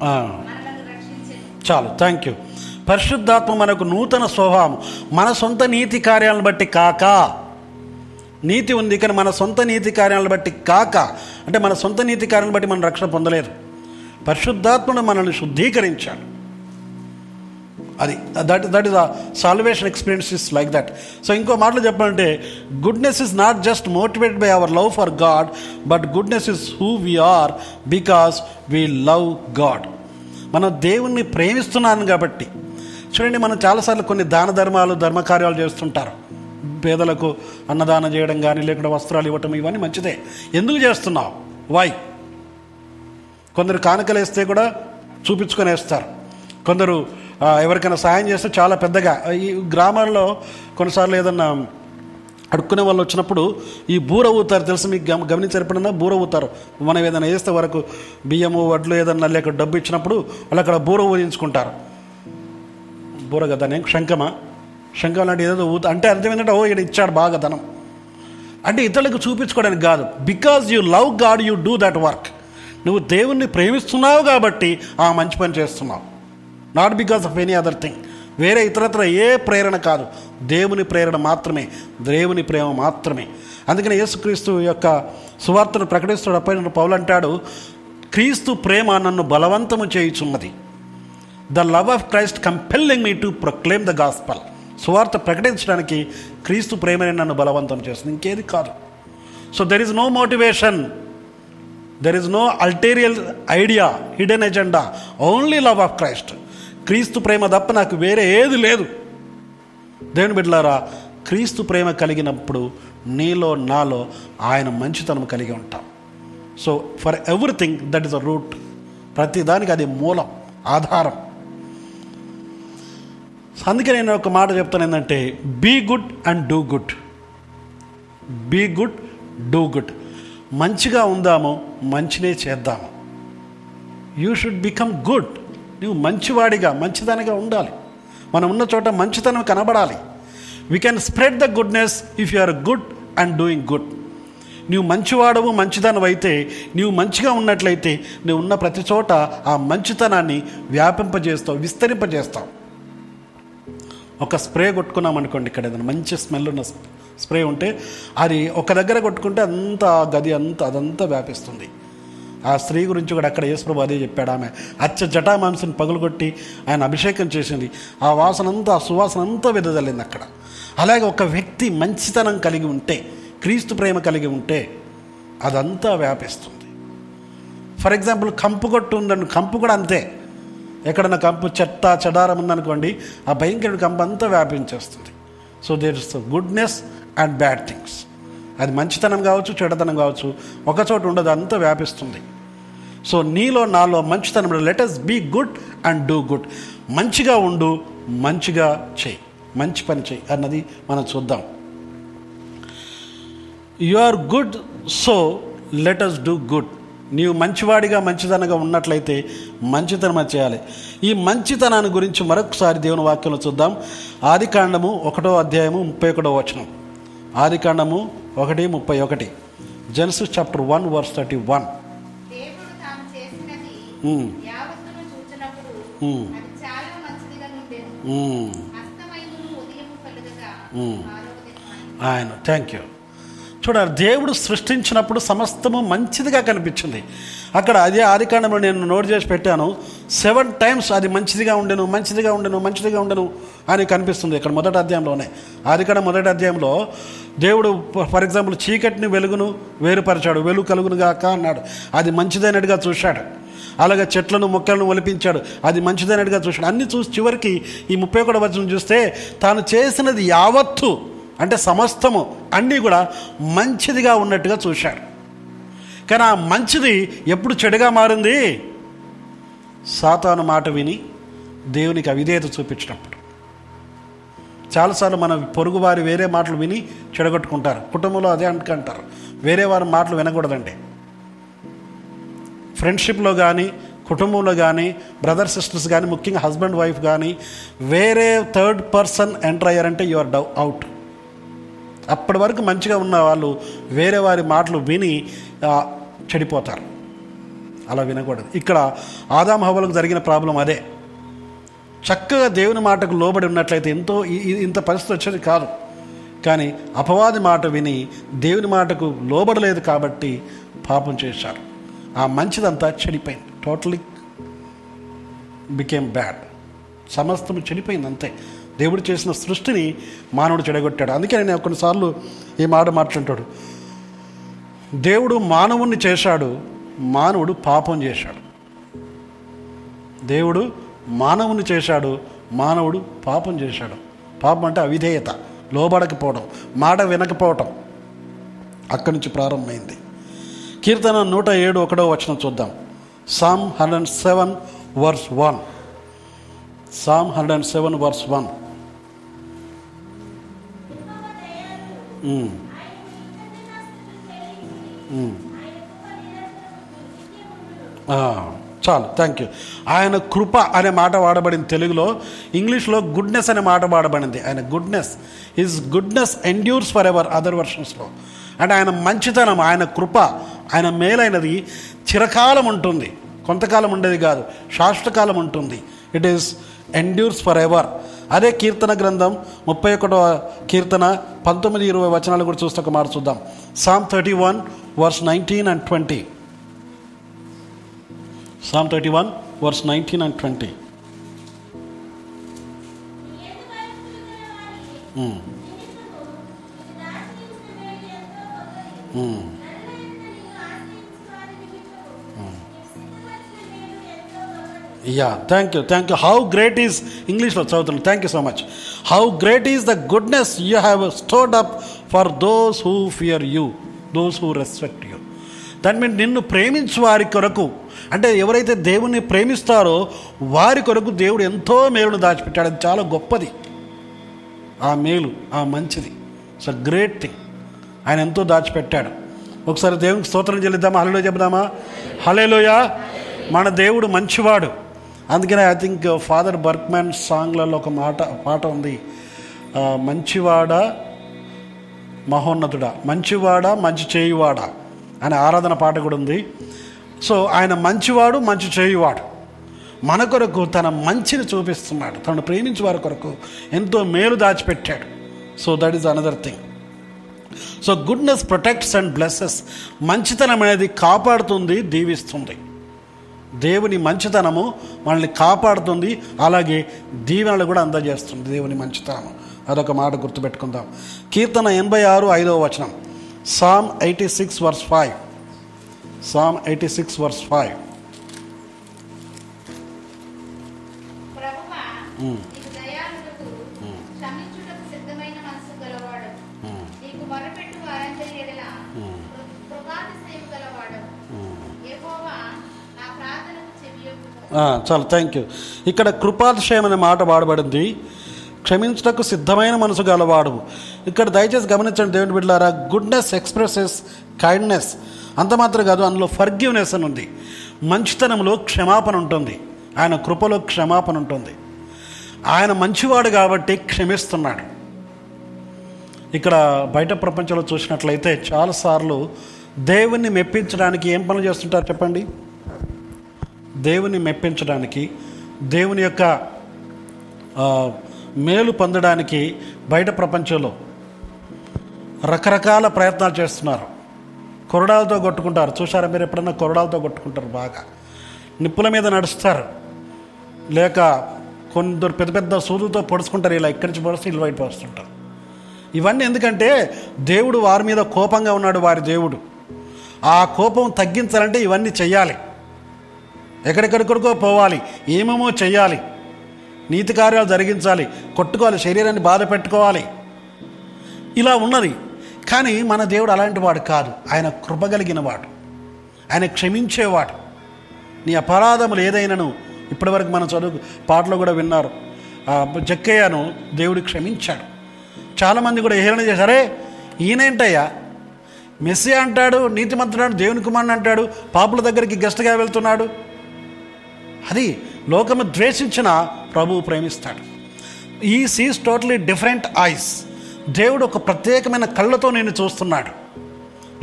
కనికరము చాలు. థ్యాంక్ యూ పరిశుద్ధాత్మ మనకు నూతన స్వభావం. మన సొంత నీతి కార్యాలను బట్టి కాక. నీతి ఉంది కానీ మన సొంత నీతి కార్యాలను బట్టి కాక. అంటే మన సొంత నీతి కార్యాలను బట్టి మనం రక్షణ పొందలేదు పరిశుద్ధాత్మను మనల్ని శుద్ధీకరించాడు. అది that that is a salvation experience is like that so ఇంకో మాటలు చెప్పాలంటే goodness is not just motivated by our love for God but goodness is who we are because we love God మనం దేవుణ్ణి ప్రేమిస్తున్నాను కాబట్టి. చూడండి మనం చాలాసార్లు కొన్ని దాన ధర్మాలు ధర్మకార్యాలు చేస్తుంటారు. పేదలకు అన్నదానం చేయడం కానీ లేకుండా వస్త్రాలు ఇవ్వటం ఇవన్నీ మంచిదే. ఎందుకు చేస్తున్నావు? వై కొందరు కానుకలు వేస్తే కూడా చూపించుకొని వేస్తారు. కొందరు ఎవరికైనా సహాయం చేస్తే చాలా పెద్దగా. ఈ గ్రామాల్లో కొన్నిసార్లు ఏదన్నా అడుక్కునే వాళ్ళు వచ్చినప్పుడు ఈ బూర ఊతారు తెలుసు మీకు గమ గమనించారు ఎప్పుడన్నా? బూర ఊతారు. మనం ఏదైనా వేస్తే వరకు బియ్యము వడ్లు ఏదన్నా లేక డబ్బు ఇచ్చినప్పుడు వాళ్ళు అక్కడ బూర ఊదించుకుంటారు బూర కదా నేను శంఖమా? శంఖం లాంటి ఏదో ఊత అంటే అర్థం ఏంటంటే ఓ ఇక్కడ ఇచ్చాడు బాగా ధనం. అంటే ఇతరులకు చూపించుకోవడానికి కాదు. Because you love God you do that work నువ్వు దేవుణ్ణి ప్రేమిస్తున్నావు కాబట్టి ఆ మంచి పని చేస్తున్నావు. Not because of any other thing వేరే ఇతరత్ర ఏ ప్రేరణ కాదు. దేవుని ప్రేరణ మాత్రమే. దేవుని ప్రేమ మాత్రమే. అందుకని యేసుక్రీస్తు యొక్క సువార్తను ప్రకటిస్తున్న పైన పౌలు అంటాడు క్రీస్తు ప్రేమ నన్ను బలవంతము చేయుచున్నది. The love of Christ compelling me to proclaim the gospel. సువార్త ప్రకటించడానికి క్రీస్తు ప్రేమని నన్ను బలవంతం చేస్తుంది. ఇంకేది కాదు. So there is no motivation there is no ulterior idea hidden agenda only love of Christ క్రీస్తు ప్రేమ తప్ప నాకు వేరే ఏది లేదు. దేవుని బిడ్డలారా క్రీస్తు ప్రేమ కలిగినప్పుడు నీలో నాలో ఆయన మంచితనం కలిగి ఉంటాం. So for everything that is a root ప్రతిదానికి అది మూలం ఆధారం. అందుకే నేను ఒక మాట చెప్తాను ఏంటంటే be good and do good be good do good మంచిగా ఉందాము మంచినే చేద్దాము. యూ షుడ్ బికమ్ గుడ్ నువ్వు మంచివాడిగా మంచిదానిగా ఉండాలి. మనం ఉన్న చోట మంచితనం కనబడాలి. We can spread the goodness if you are good and doing good నువ్వు మంచివాడవు మంచిదనం అయితే నీవు మంచిగా ఉన్నట్లయితే నువ్వు ఉన్న ప్రతి చోట ఆ మంచితనాన్ని వ్యాపింపజేస్తావు విస్తరింపజేస్తావు. ఒక స్ప్రే కొట్టుకున్నాం అనుకోండి ఇక్కడ ఏదైనా మంచి స్మెల్ ఉన్న స్ప్రే ఉంటే అది ఒక దగ్గర కొట్టుకుంటే అంత ఆ గది అంతా అదంతా వ్యాపిస్తుంది. ఆ స్త్రీ గురించి కూడా అక్కడ యేసుప్రభు అదే చెప్పాడు. ఆమె అచ్చ జటామాంసిని పగులుకొట్టి ఆయన అభిషేకం చేసింది. ఆ వాసన అంతా ఆ సువాసన అంతా వెదజల్లింది అక్కడ. అలాగే ఒక వ్యక్తి మంచితనం కలిగి ఉంటే క్రీస్తు ప్రేమ కలిగి ఉంటే అదంతా వ్యాపిస్తుంది. ఫర్ ఎగ్జాంపుల్ కంపు కొట్టు ఉందండి కంపు కూడా అంతే. ఎక్కడన్నా కంపు చెత్త చెడారం ఉందనుకోండి ఆ భయంకరుడి కంపు అంతా వ్యాపించేస్తుంది. So there is goodness and bad things అది మంచితనం కావచ్చు చెడతనం కావచ్చు ఒక చోట ఉండదు అంతా వ్యాపిస్తుంది. సో నీలో నాలో మంచితనం let us be good and do good మంచిగా ఉండు మంచిగా చేయి. మంచి పని చెయ్యి అన్నది మనం చూద్దాం. You are good so let us do good నీవు మంచివాడిగా మంచితనంగా ఉన్నట్లయితే మంచితనం చేయాలి. ఈ మంచితనాన్ని గురించి మరొకసారి దేవుని వాక్యంలో చూద్దాం. ఆది కాండము ఒకటో అధ్యాయము ముప్పై ఒకటో వచనం. ఆది కాండము ఒకటి ముప్పై ఒకటి. Genesis chapter one verse thirty one ఆయన థ్యాంక్ యూ చూడాలి దేవుడు సృష్టించినప్పుడు సమస్తము మంచిదిగా కనిపించింది. అక్కడ అదే ఆదికాండంలో నేను నోట్ చేసి పెట్టాను సెవెన్ టైమ్స్ అది మంచిదిగా ఉండెను మంచిదిగా ఉండెను మంచిదిగా ఉండెను అని కనిపిస్తుంది ఇక్కడ మొదటి అధ్యాయంలోనే. ఆదికాండం మొదటి అధ్యాయంలో దేవుడు ఫర్ ఎగ్జాంపుల్ చీకటిని వెలుగును వేరుపరిచాడు వెలుగు కలుగును గాక అన్నాడు. అది మంచిదైనట్టుగా చూశాడు. అలాగే చెట్లను మొక్కలను ఒలిపించాడు. అది మంచిదనేట్టుగా చూశాడు. అన్ని చూసి చివరికి ఈ ముప్పై ఒకటి వచనం చూస్తే తాను చేసినది యావత్తు అంటే సమస్తము అన్నీ కూడా మంచిదిగా ఉన్నట్టుగా చూశాడు. కానీ ఆ మంచిది ఎప్పుడు చెడుగా మారింది? సాతాను మాట విని దేవునికి అవిధేయత చూపించినప్పుడు. చాలాసార్లు మన పొరుగువారి వేరే మాటలు విని చెడగొట్టుకుంటారు. కుటుంబంలో అదే అంటారు. వేరే వారి మాటలు వినకూడదండి. ఫ్రెండ్షిప్లో కానీ కుటుంబంలో కానీ బ్రదర్ సిస్టర్స్ కానీ ముఖ్యంగా హస్బెండ్ వైఫ్ కానీ వేరే థర్డ్ పర్సన్ ఎంటర్ అయ్యారంటే యు ఆర్ డౌ అవుట్. అప్పటి వరకు మంచిగా ఉన్న వాళ్ళు వేరే వారి మాటలు విని చెడిపోతారు. అలా వినకూడదు. ఇక్కడ ఆదాం హవలకు జరిగిన ప్రాబ్లం అదే. చక్కగా దేవుని మాటకు లోబడి ఉన్నట్లయితే ఎంతో ఈ- ఇంత పరిస్థితి వచ్చేది కాదు. కానీ అపవాది మాట విని దేవుని మాటకు లోబడలేదు కాబట్టి పాపం చేశారు. ఆ మంచిదంతా చెడిపోయింది. టోటలీ బికేమ్ బ్యాడ్ సమస్తం చెడిపోయింది అంతే. దేవుడు చేసిన సృష్టిని మానవుడు చెడగొట్టాడు. అందుకే నేను కొన్నిసార్లు ఈ మాట మాట్లాంటాడు దేవుడు మానవుణ్ణి చేశాడు మానవుడు పాపం చేశాడు. దేవుడు మానవుని చేశాడు మానవుడు పాపం చేశాడు. పాపం అంటే అవిధేయత లోబడకపోవడం మాట వినకపోవటం అక్కడి నుంచి ప్రారంభమైంది. కీర్తన నూట ఏడు ఒకటో వచనం చూద్దాం. Psalm hundred and seven verse one Psalm hundred and seven verse one చాలు. థ్యాంక్ యూ ఆయన కృప అనే మాట వాడబడింది తెలుగులో ఇంగ్లీష్లో గుడ్నెస్ అనే మాట వాడబడింది. ఆయన goodness his goodness endures forever other వర్షన్స్లో అంటే ఆయన మంచితనం ఆయన కృప ఆయన మేలైనది చిరకాలం ఉంటుంది కొంతకాలం ఉండేది కాదు శాశ్వతకాలం ఉంటుంది it is endures forever అదే కీర్తన గ్రంథం ముప్పై ఒకటో కీర్తన పంతొమ్మిది ఇరవై వచనాలు కూడా చూస్తే ఒక మాట చూద్దాం Psalm thirty one verse nineteen and twenty Psalm 31, verse 19 and 20. Mm. Mm. Ya thank you thank you how great is ఇంగ్లీష్లో చదువుతున్నాను thank you so much how great is the goodness you have stored up for those who fear you those who respect you దాని మీద నిన్ను ప్రేమించు వారి కొరకు అంటే ఎవరైతే దేవుణ్ణి ప్రేమిస్తారో వారి కొరకు దేవుడు ఎంతో మేలును దాచిపెట్టాడు. అది చాలా గొప్పది. ఆ మేలు ఆ మంచిది. ఇట్స్ అ గ్రేట్ థింగ్ ఆయన ఎంతో దాచిపెట్టాడు. ఒకసారి దేవునికి స్తోత్రం చెల్లిద్దామా? హలో చెబుదామా? హలేలోయా మన దేవుడు మంచివాడు. అందుకనే ఐ థింక్ ఫాదర్ బర్క్మ్యాన్ సాంగ్లలో ఒక మాట పాట ఉంది. మంచివాడ మంచివాడా మహోన్నతుడా మంచివాడా మంచి చేయువాడ అనే ఆరాధన పాట కూడా ఉంది. సో ఆయన మంచివాడు మంచి చేయువాడు. మన కొరకు తన మంచిని చూపిస్తున్నాడు. తను ప్రేమించే వారి కొరకు ఎంతో మేలు దాచిపెట్టాడు. So that is another thing so goodness protects and blesses మంచితనం అనేది కాపాడుతుంది దీవిస్తుంది. దేవుని మంచితనము మనల్ని కాపాడుతుంది. అలాగే దీవెనలు కూడా అందజేస్తుంది దేవుని మంచితనము. అదొక మాట గుర్తుపెట్టుకుందాం. కీర్తన ఎనభై ఆరు ఐదవ వచనం. Psalm eighty six verse five. Psalm eighty six verse five. చాలా థ్యాంక్ యూ ఇక్కడ కృపాతిశయం అనే మాట వాడబడింది. క్షమించటకు సిద్ధమైన మనసు గలవాడు. ఇక్కడ దయచేసి గమనించండి దేవుని బిడ్డారా గుడ్నెస్ ఎక్స్ప్రెసెస్ కైండ్నెస్ అంత మాత్రం కాదు అందులో ఫర్గివ్నెస్ అని ఉంది. మంచితనంలో క్షమాపణ ఉంటుంది. ఆయన కృపలో క్షమాపణ ఉంటుంది. ఆయన మంచివాడు కాబట్టి క్షమిస్తున్నాడు. ఇక్కడ బయట ప్రపంచంలో చూసినట్లయితే చాలాసార్లు దేవుణ్ణి మెప్పించడానికి ఏం పనులు చేస్తుంటారు చెప్పండి? దేవుని మెప్పించడానికి దేవుని యొక్క మేలు పొందడానికి బయట ప్రపంచంలో రకరకాల ప్రయత్నాలు చేస్తున్నారు. కొరడాలతో కొట్టుకుంటారు. చూసారా మీరు ఎప్పుడన్నా కొరడాలతో కొట్టుకుంటారు బాగా? నిప్పుల మీద నడుస్తారు. లేక కొందరు పెద్ద పెద్ద సూదుతో పొడుచుకుంటారు. ఇలా ఇక్కడి నుంచి పొడుస్తూ ఇల్లు బయట వస్తుంటారు. ఇవన్నీ ఎందుకంటే దేవుడు వారి మీద కోపంగా ఉన్నాడు వారి దేవుడు. ఆ కోపం తగ్గించాలంటే ఇవన్నీ చేయాలి ఎక్కడెక్కడికో పోవాలి ఏమేమో చేయాలి నీతి కార్యాలు జరిగించాలి కొట్టుకోవాలి శరీరాన్ని బాధ పెట్టుకోవాలి. ఇలా ఉన్నది. కానీ మన దేవుడు అలాంటి వాడు కాదు. ఆయన కృపగలిగిన వాడు. ఆయన క్షమించేవాడు. నీ అపరాధములు ఏదైనాను ఇప్పటివరకు మన చదువు పాటలో కూడా విన్నారు. జక్కయ్యను దేవుడు క్షమించాడు. చాలామంది కూడా హేళన చేశారే ఈయనేంటయ్యా? మెస్సీ అంటాడు నీతిమంతుడు దేవుని కుమారుని అంటాడు పాపుల దగ్గరికి గెస్ట్గా వెళ్తున్నాడు. అది లోకము ద్వేషించిన ప్రభువు ప్రేమిస్తాడు. ఈ సీస్ టోటలీ డిఫరెంట్ ఐస్. దేవుడు ఒక ప్రత్యేకమైన కళ్ళతో నేను చూస్తున్నాడు.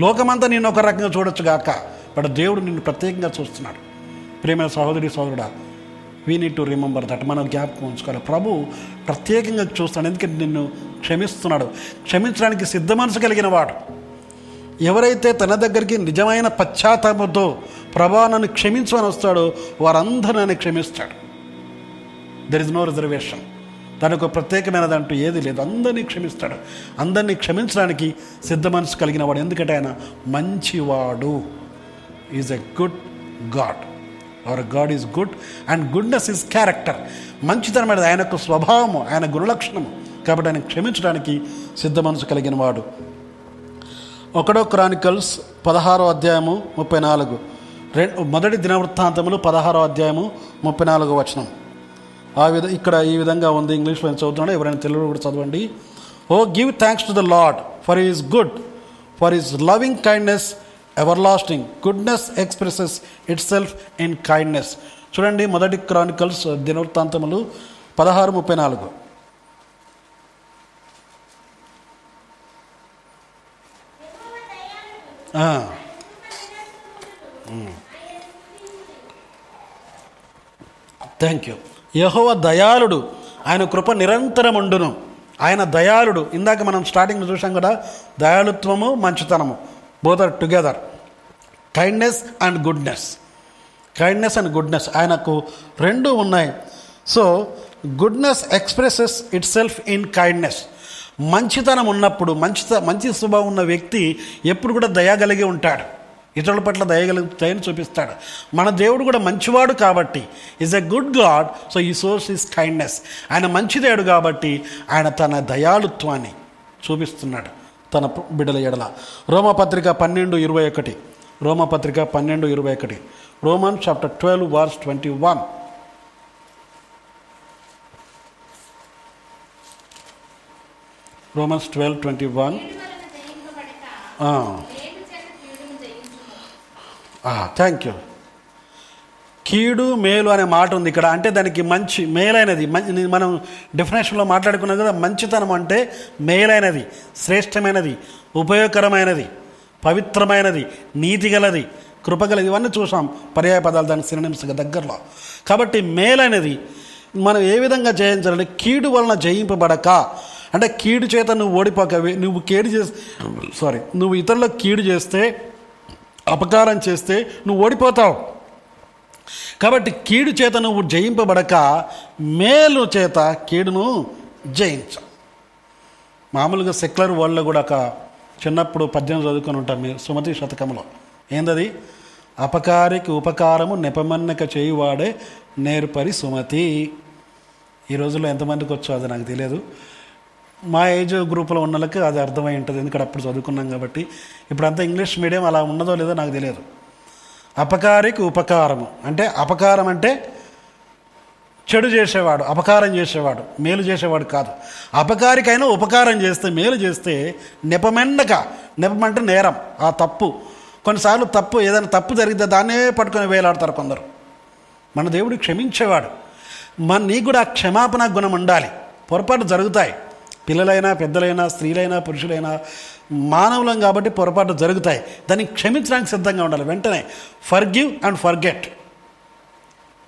లోకమంతా నేను ఒక రకంగా చూడొచ్చు గాక బట్ దేవుడు నిన్ను ప్రత్యేకంగా చూస్తున్నాడు. ప్రేమ సహోదరి సోదరుడా we need to remember that మనం జ్ఞాపకం ఉంచుకోవాలి. ప్రభు ప్రత్యేకంగా చూస్తున్నాడు. ఎందుకంటే నిన్ను క్షమిస్తున్నాడు. క్షమించడానికి సిద్ధ మనసు కలిగిన వాడు. ఎవరైతే తన దగ్గరికి నిజమైన పశ్చాత్తాపంతో ప్రభా నన్ను క్షమించమని వస్తాడో వారందరూ నన్ను క్షమిస్తాడు. దెర్ ఇస్ నో రిజర్వేషన్ తనకు ప్రత్యేకమైనది అంటూ ఏది లేదు. అందరినీ క్షమిస్తాడు. అందరినీ క్షమించడానికి సిద్ధ మనసు కలిగిన వాడు. ఎందుకంటే ఆయన మంచివాడు. Is a good God our God is good and goodness is character మంచితనమైనది ఆయన యొక్క స్వభావము ఆయన గుణలక్షణము. కాబట్టి ఆయన క్షమించడానికి సిద్ధ మనసు కలిగిన వాడు. ఒకడో క్రానికల్స్ పదహారో అధ్యాయము ముప్పై నాలుగు. రెండు మొదటి దినవృత్తాంతములు పదహారో అధ్యాయము ముప్పై నాలుగో వచనం. ఆ విధ ఇక్కడ ఈ విధంగా ఉంది ఇంగ్లీష్లో నేను చదువుతున్నాడు ఎవరైనా తెలుగులో కూడా చదవండి. O give thanks to the Lord for is good for is loving kindness everlasting goodness expresses itself in kindness చూడండి మొదటి క్రానికల్స్ దినవృత్తాంతములు పదహారు ముప్పై నాలుగు. థ్యాంక్ యూ యహోవ దయాళుడు. ఆయన కృప నిరంతరం ఉండును ఆయన దయాళుడు. ఇందాక మనం స్టార్టింగ్లో చూసాం కదా దయాళుత్వము మంచితనము. Both are together kindness and goodness kindness and goodness ఆయనకు రెండు ఉన్నాయి. So goodness expresses itself in kindness మంచితనం ఉన్నప్పుడు మంచి మంచి స్వభావం ఉన్న వ్యక్తి ఎప్పుడు కూడా దయ కలిగి ఉంటాడు. ఇతరుల పట్ల దయగలి దయను చూపిస్తాడు. మన దేవుడు కూడా మంచివాడు కాబట్టి is a good God so ఈ సోర్స్ ఈస్ కైండ్నెస్ ఆయన మంచిదేడు కాబట్టి ఆయన తన దయాళుత్వాన్ని చూపిస్తున్నాడు తన బిడ్డల ఎడల. రోమపత్రిక పన్నెండు ఇరవై ఒకటి. రోమపత్రిక పన్నెండు ఇరవై ఒకటి. Roman chapter twelve verse twenty one. Romans twelve twenty one thank you కీడు మేలు అనే మాట ఉంది ఇక్కడ. అంటే దానికి మంచి మేలైనది. మనం డెఫినేషన్లో మాట్లాడుకున్నాం కదా మంచితనం అంటే మేలైనది శ్రేష్టమైనది ఉపయోగకరమైనది పవిత్రమైనది నీతిగలది కృపగలది. ఇవన్నీ చూసాం పర్యాయ పదాలు దానికి సినిమస్గా దగ్గరలో. కాబట్టి మేలైనది మనం ఏ విధంగా జయించాలంటే కీడు వలన జయింపబడక అంటే కీడు చేత నువ్వు ఓడిపోకవి నువ్వు కీడు చేస్తే సారీ నువ్వు ఇతరులకు కీడు చేస్తే అపకారం చేస్తే నువ్వు ఓడిపోతావు. కాబట్టి కీడు చేత నువ్వు జయింపబడక మేలు చేత కీడును జయించు. మామూలుగా సెక్యులర్ వరల్డ్లో కూడా ఒక చిన్నప్పుడు పద్యం చదువుకొని ఉంటాం మీరు సుమతి శతకంలో. ఏందది? అపకారికి ఉపకారము నెపమన్నక చేయువాడే నేర్పరి సుమతి. ఈ రోజుల్లో ఎంతమందికి వచ్చో అది నాకు తెలియదు. మా ఏజ్ గ్రూప్లో ఉన్న వాళ్ళకి అది అర్థమై ఉంటుంది. ఎందుకంటే అప్పుడు చదువుకున్నాం కాబట్టి. ఇప్పుడంతా ఇంగ్లీష్ మీడియం అలా ఉన్నదో లేదో నాకు తెలియదు. అపకారికి ఉపకారము. అంటే అపకారం అంటే చెడు చేసేవాడు అపకారం చేసేవాడు మేలు చేసేవాడు కాదు. అపకారికైనా ఉపకారం చేస్తే మేలు చేస్తే నెపమెండక నిపమంటే నేరం ఆ తప్పు. కొన్నిసార్లు తప్పు ఏదైనా తప్పు జరిగితే దాన్నే పట్టుకొని వేలాడతారు కొందరు. మన దేవుడు క్షమించేవాడు. మన నీకు కూడా ఆ క్షమాపణ గుణం ఉండాలి. పొరపాటు జరుగుతాయి. పిల్లలైనా పెద్దలైనా స్త్రీలైనా పురుషులైనా మానవులం కాబట్టి పొరపాటు జరుగుతాయి. దాన్ని క్షమించడానికి సిద్ధంగా ఉండాలి. వెంటనే forgive and forget.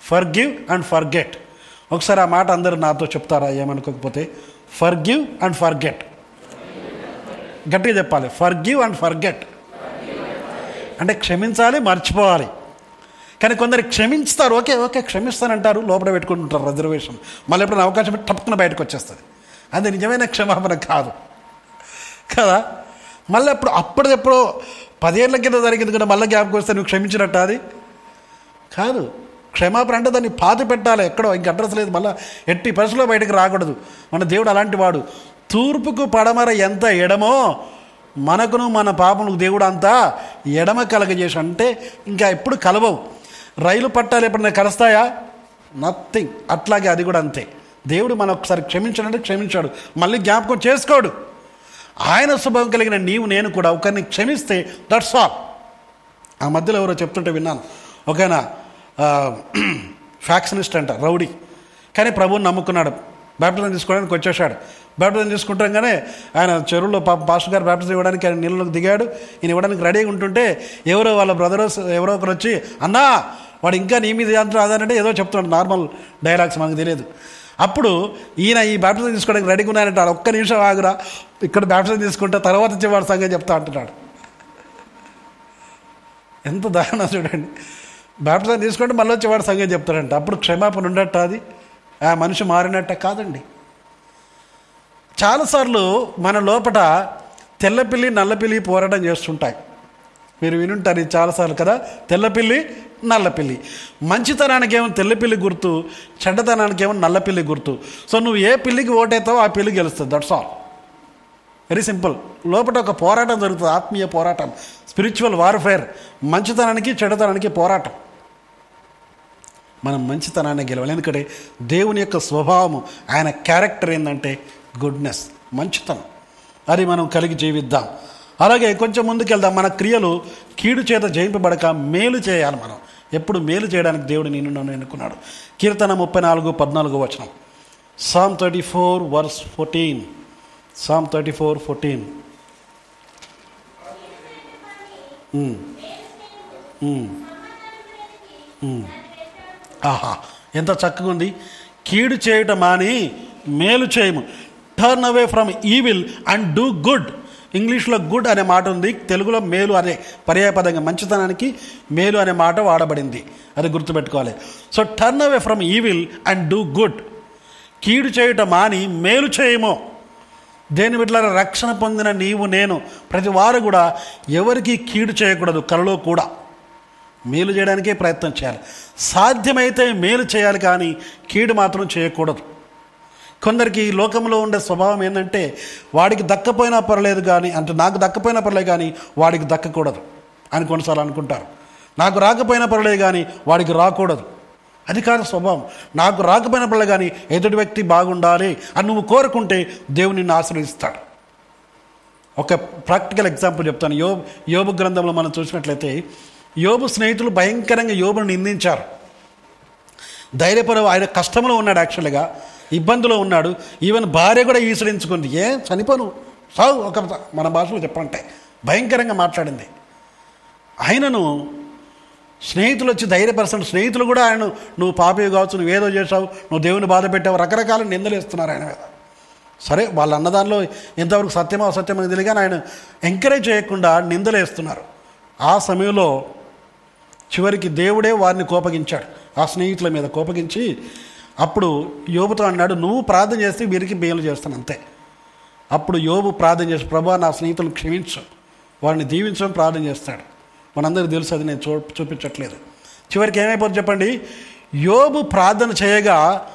Forgive and forget. ఒకసారి ఆ మాట అందరూ నాతో చెప్తారా? ఏమనుకోకపోతే ఫర్గివ్ అండ్ ఫర్గెట్. గట్టిగా చెప్పాలి. Forgive and forget. అంటే క్షమించాలి మర్చిపోవాలి. కానీ కొందరు క్షమించుతారు. Okay okay క్షమిస్తానంటారు. లోపల పెట్టుకుంటుంటారు రిజర్వేషన్. మళ్ళీ ఎప్పుడైనా అవకాశం పెట్టి బయటకు వచ్చేస్తుంది. అది నిజమైన క్షమాపణ కాదు. కదా? మళ్ళీ ఎప్పుడు అప్పటిదెప్పుడో పదేళ్ళ కింద జరిగింది కూడా మళ్ళీ జ్ఞాపకం వస్తే నువ్వు క్షమించినట్టు అది? కాదు. క్షమాపణ అంటే దాన్ని పాతి పెట్టాలి ఎక్కడో ఇంక అడ్రస్ లేదు. మళ్ళీ ఎట్టి పరిస్థితిలో బయటకు రాకూడదు. మన దేవుడు అలాంటి వాడు. తూర్పుకు పడమర ఎంత ఎడమో మనకును మన పాపములకు దేవుడు అంతా ఎడమ కలగజేసి అంటే ఇంకా ఎప్పుడు కలవవు. రైలు పట్టాలు ఎప్పుడైనా కలుస్తాయా? నథింగ్ అట్లాగే అది కూడా అంతే. దేవుడు మనం ఒకసారి క్షమించాడంటే క్షమించాడు. మళ్ళీ జ్ఞాపకం చేసుకోడు. ఆయన స్వభావం కలిగిన నీవు నేను కూడా ఒకరిని క్షమిస్తే దట్స్ ఆల్ ఆ మధ్యలో ఎవరో చెప్తుంటే విన్నాను. ఒకనా? ఫ్యాక్షనిస్ట్ అంట రౌడీ. కానీ ప్రభువుని నమ్ముకున్నాడు. బ్యాప్టిజం తీసుకోవడానికి వచ్చేసాడు బ్యాప్టిజం తీసుకుంటాగానే ఆయన చెరువులో పా పాస్టర్ గారు బ్యాప్టిజం ఇవ్వడానికి ఆయన నీళ్ళలోకి దిగాడు. ఈయన ఇవ్వడానికి రెడీగా ఉంటుంటే ఎవరో వాళ్ళ బ్రదర్స్ ఎవరో ఒకరు వచ్చి అన్నా వాడు ఇంకా నీ మీద అంతా ఏదో చెప్తున్నాడు. నార్మల్ డైలాగ్స్ మనకు తెలియదు. అప్పుడు ఈయన ఈ బ్యాప్టిజం తీసుకోవడానికి రెడీగా ఉన్నాయంటే ఒక్క నిమిషం ఆగురా. ఇక్కడ బ్యాప్టిజం తీసుకుంటే తర్వాత వచ్చేవాడు సంగతి చెప్తా అంటున్నాడు. ఎంత దారుణం చూడండి. బ్యాప్టిజం తీసుకుంటే మళ్ళీ వచ్చేవాడు సంగతి చెప్తాడంట. అప్పుడు క్షమాపణ ఉండట అది. ఆ మనిషి మారినట్ట కాదండి. చాలాసార్లు మన లోపట తెల్లపిల్లి నల్లపిల్లి పోరాటం చేస్తుంటాయి. మీరు వినుంటారు ఇది చాలాసార్లు కదా? తెల్లపిల్లి నల్లపిల్లి. మంచితనానికి ఏమో తెల్లపిల్లి గుర్తు చెడ్డతనానికేమో నల్లపిల్లి గుర్తు. సో నువ్వు ఏ పిల్లికి ఓటేస్తావో ఆ పిల్లి గెలుస్తుంది. దట్స్ ఆల్ వెరీ సింపుల్ లోపల ఒక పోరాటం జరుగుతుంది. ఆత్మీయ పోరాటం. స్పిరిచువల్ వార్ఫేర్ మంచితనానికి చెడుతనానికి పోరాటం. మనం మంచితనాన్ని గెలవాలి. ఎందుకంటే దేవుని యొక్క స్వభావము ఆయన క్యారెక్టర్ ఏంటంటే గుడ్నెస్ మంచితనం. అది మనం కలిగి జీవిద్దాం. అలాగే కొంచెం ముందుకెళ్దాం. మన క్రియలు కీడు చేత జయింపబడక మేలు చేయాలి మనం. ఎప్పుడు మేలు చేయడానికి దేవుడు నిన్ను నన్ను ఎన్నుకున్నాడు. కీర్తన ముప్పై నాలుగు పద్నాలుగు వచనం. Psalm thirty four verse fourteen Psalm thirty four fourteen ఆహా ఎంత చక్కగా ఉంది. కీడు చేయటం అని మేలు చేయము. Turn away from evil and do good ఇంగ్లీష్లో గుడ్ అనే మాట ఉంది తెలుగులో మేలు అనే పర్యాయపదంగా మంచితనానికి మేలు అనే మాట వాడబడింది. అది గుర్తుపెట్టుకోవాలి. So turn away from evil and do good కీడు చేయటం మాని మేలు చేయము. దేని బిడ్డల రక్షణ పొందిన నీవు నేను ప్రతి వారు కూడా ఎవరికి కీడు చేయకూడదు కలలో కూడా. మేలు చేయడానికే ప్రయత్నం చేయాలి. సాధ్యమైతే మేలు చేయాలి కానీ కీడు మాత్రం చేయకూడదు. కొందరికి ఈ లోకంలో ఉండే స్వభావం ఏంటంటే వాడికి దక్కపోయినా పర్లేదు కానీ అంటే నాకు దక్కపోయినా పర్లేదు కానీ వాడికి దక్కకూడదు అని కొన్నిసార్లు అనుకుంటారు. నాకు రాకపోయినా పర్లేదు కానీ వాడికి రాకూడదు. అది కాదు స్వభావం. నాకు రాకపోయినా పర్లేదు కానీ ఎదుటి వ్యక్తి బాగుండాలి అని నువ్వు కోరుకుంటే దేవుని నిన్ను ఆశ్రయిస్తాడు ఒక ప్రాక్టికల్ ఎగ్జాంపుల్ చెప్తాను. యోబు యోబు గ్రంథంలో మనం చూసినట్లయితే యోబు స్నేహితులు భయంకరంగా యోబును నిందించారు. ధైర్యపరం ఆయన కష్టంలో ఉన్నాడు యాక్చువల్గా. ఇబ్బందిలో ఉన్నాడు. ఈవెన్ భార్య కూడా ఈసడించుకుంది. ఏ చనిపోను. సావు ఒక మన భాషలో చెప్పంటే భయంకరంగా మాట్లాడింది. ఆయనను స్నేహితులు వచ్చి ధైర్యపరచండి. స్నేహితులు కూడా ఆయన నువ్వు పాపి కావచ్చు నువ్వు ఏదో చేసావు నువ్వు దేవుని బాధ పెట్టావు. రకరకాల నిందలు ఇస్తున్నారు ఆయన మీద. సరే వాళ్ళ అన్నదానిలో ఎంతవరకు సత్యమో అసత్యమో తెలియదు కానీ ఆయన ఎంకరేజ్ చేయకుండా నిందలు వేస్తున్నారు. ఆ సమయంలో చివరికి దేవుడే వారిని కోపగించాడు. ఆ స్నేహితుల మీద కోపగించి అప్పుడు యోబుతో అన్నాడు నువ్వు ప్రార్థన చేస్తే వీరికి మేలు చేస్తాను అంతే. అప్పుడు యోబు ప్రార్థన చేసి ప్రభా నా స్నేహితులను క్షమించు. వారిని దీవించడం ప్రార్థన చేస్తాడు. మనందరికీ తెలుసు అది నేను చూ చూపించట్లేదు. చివరికి ఏమైపోతుంది చెప్పండి? యోబు ప్రార్థన చేయగా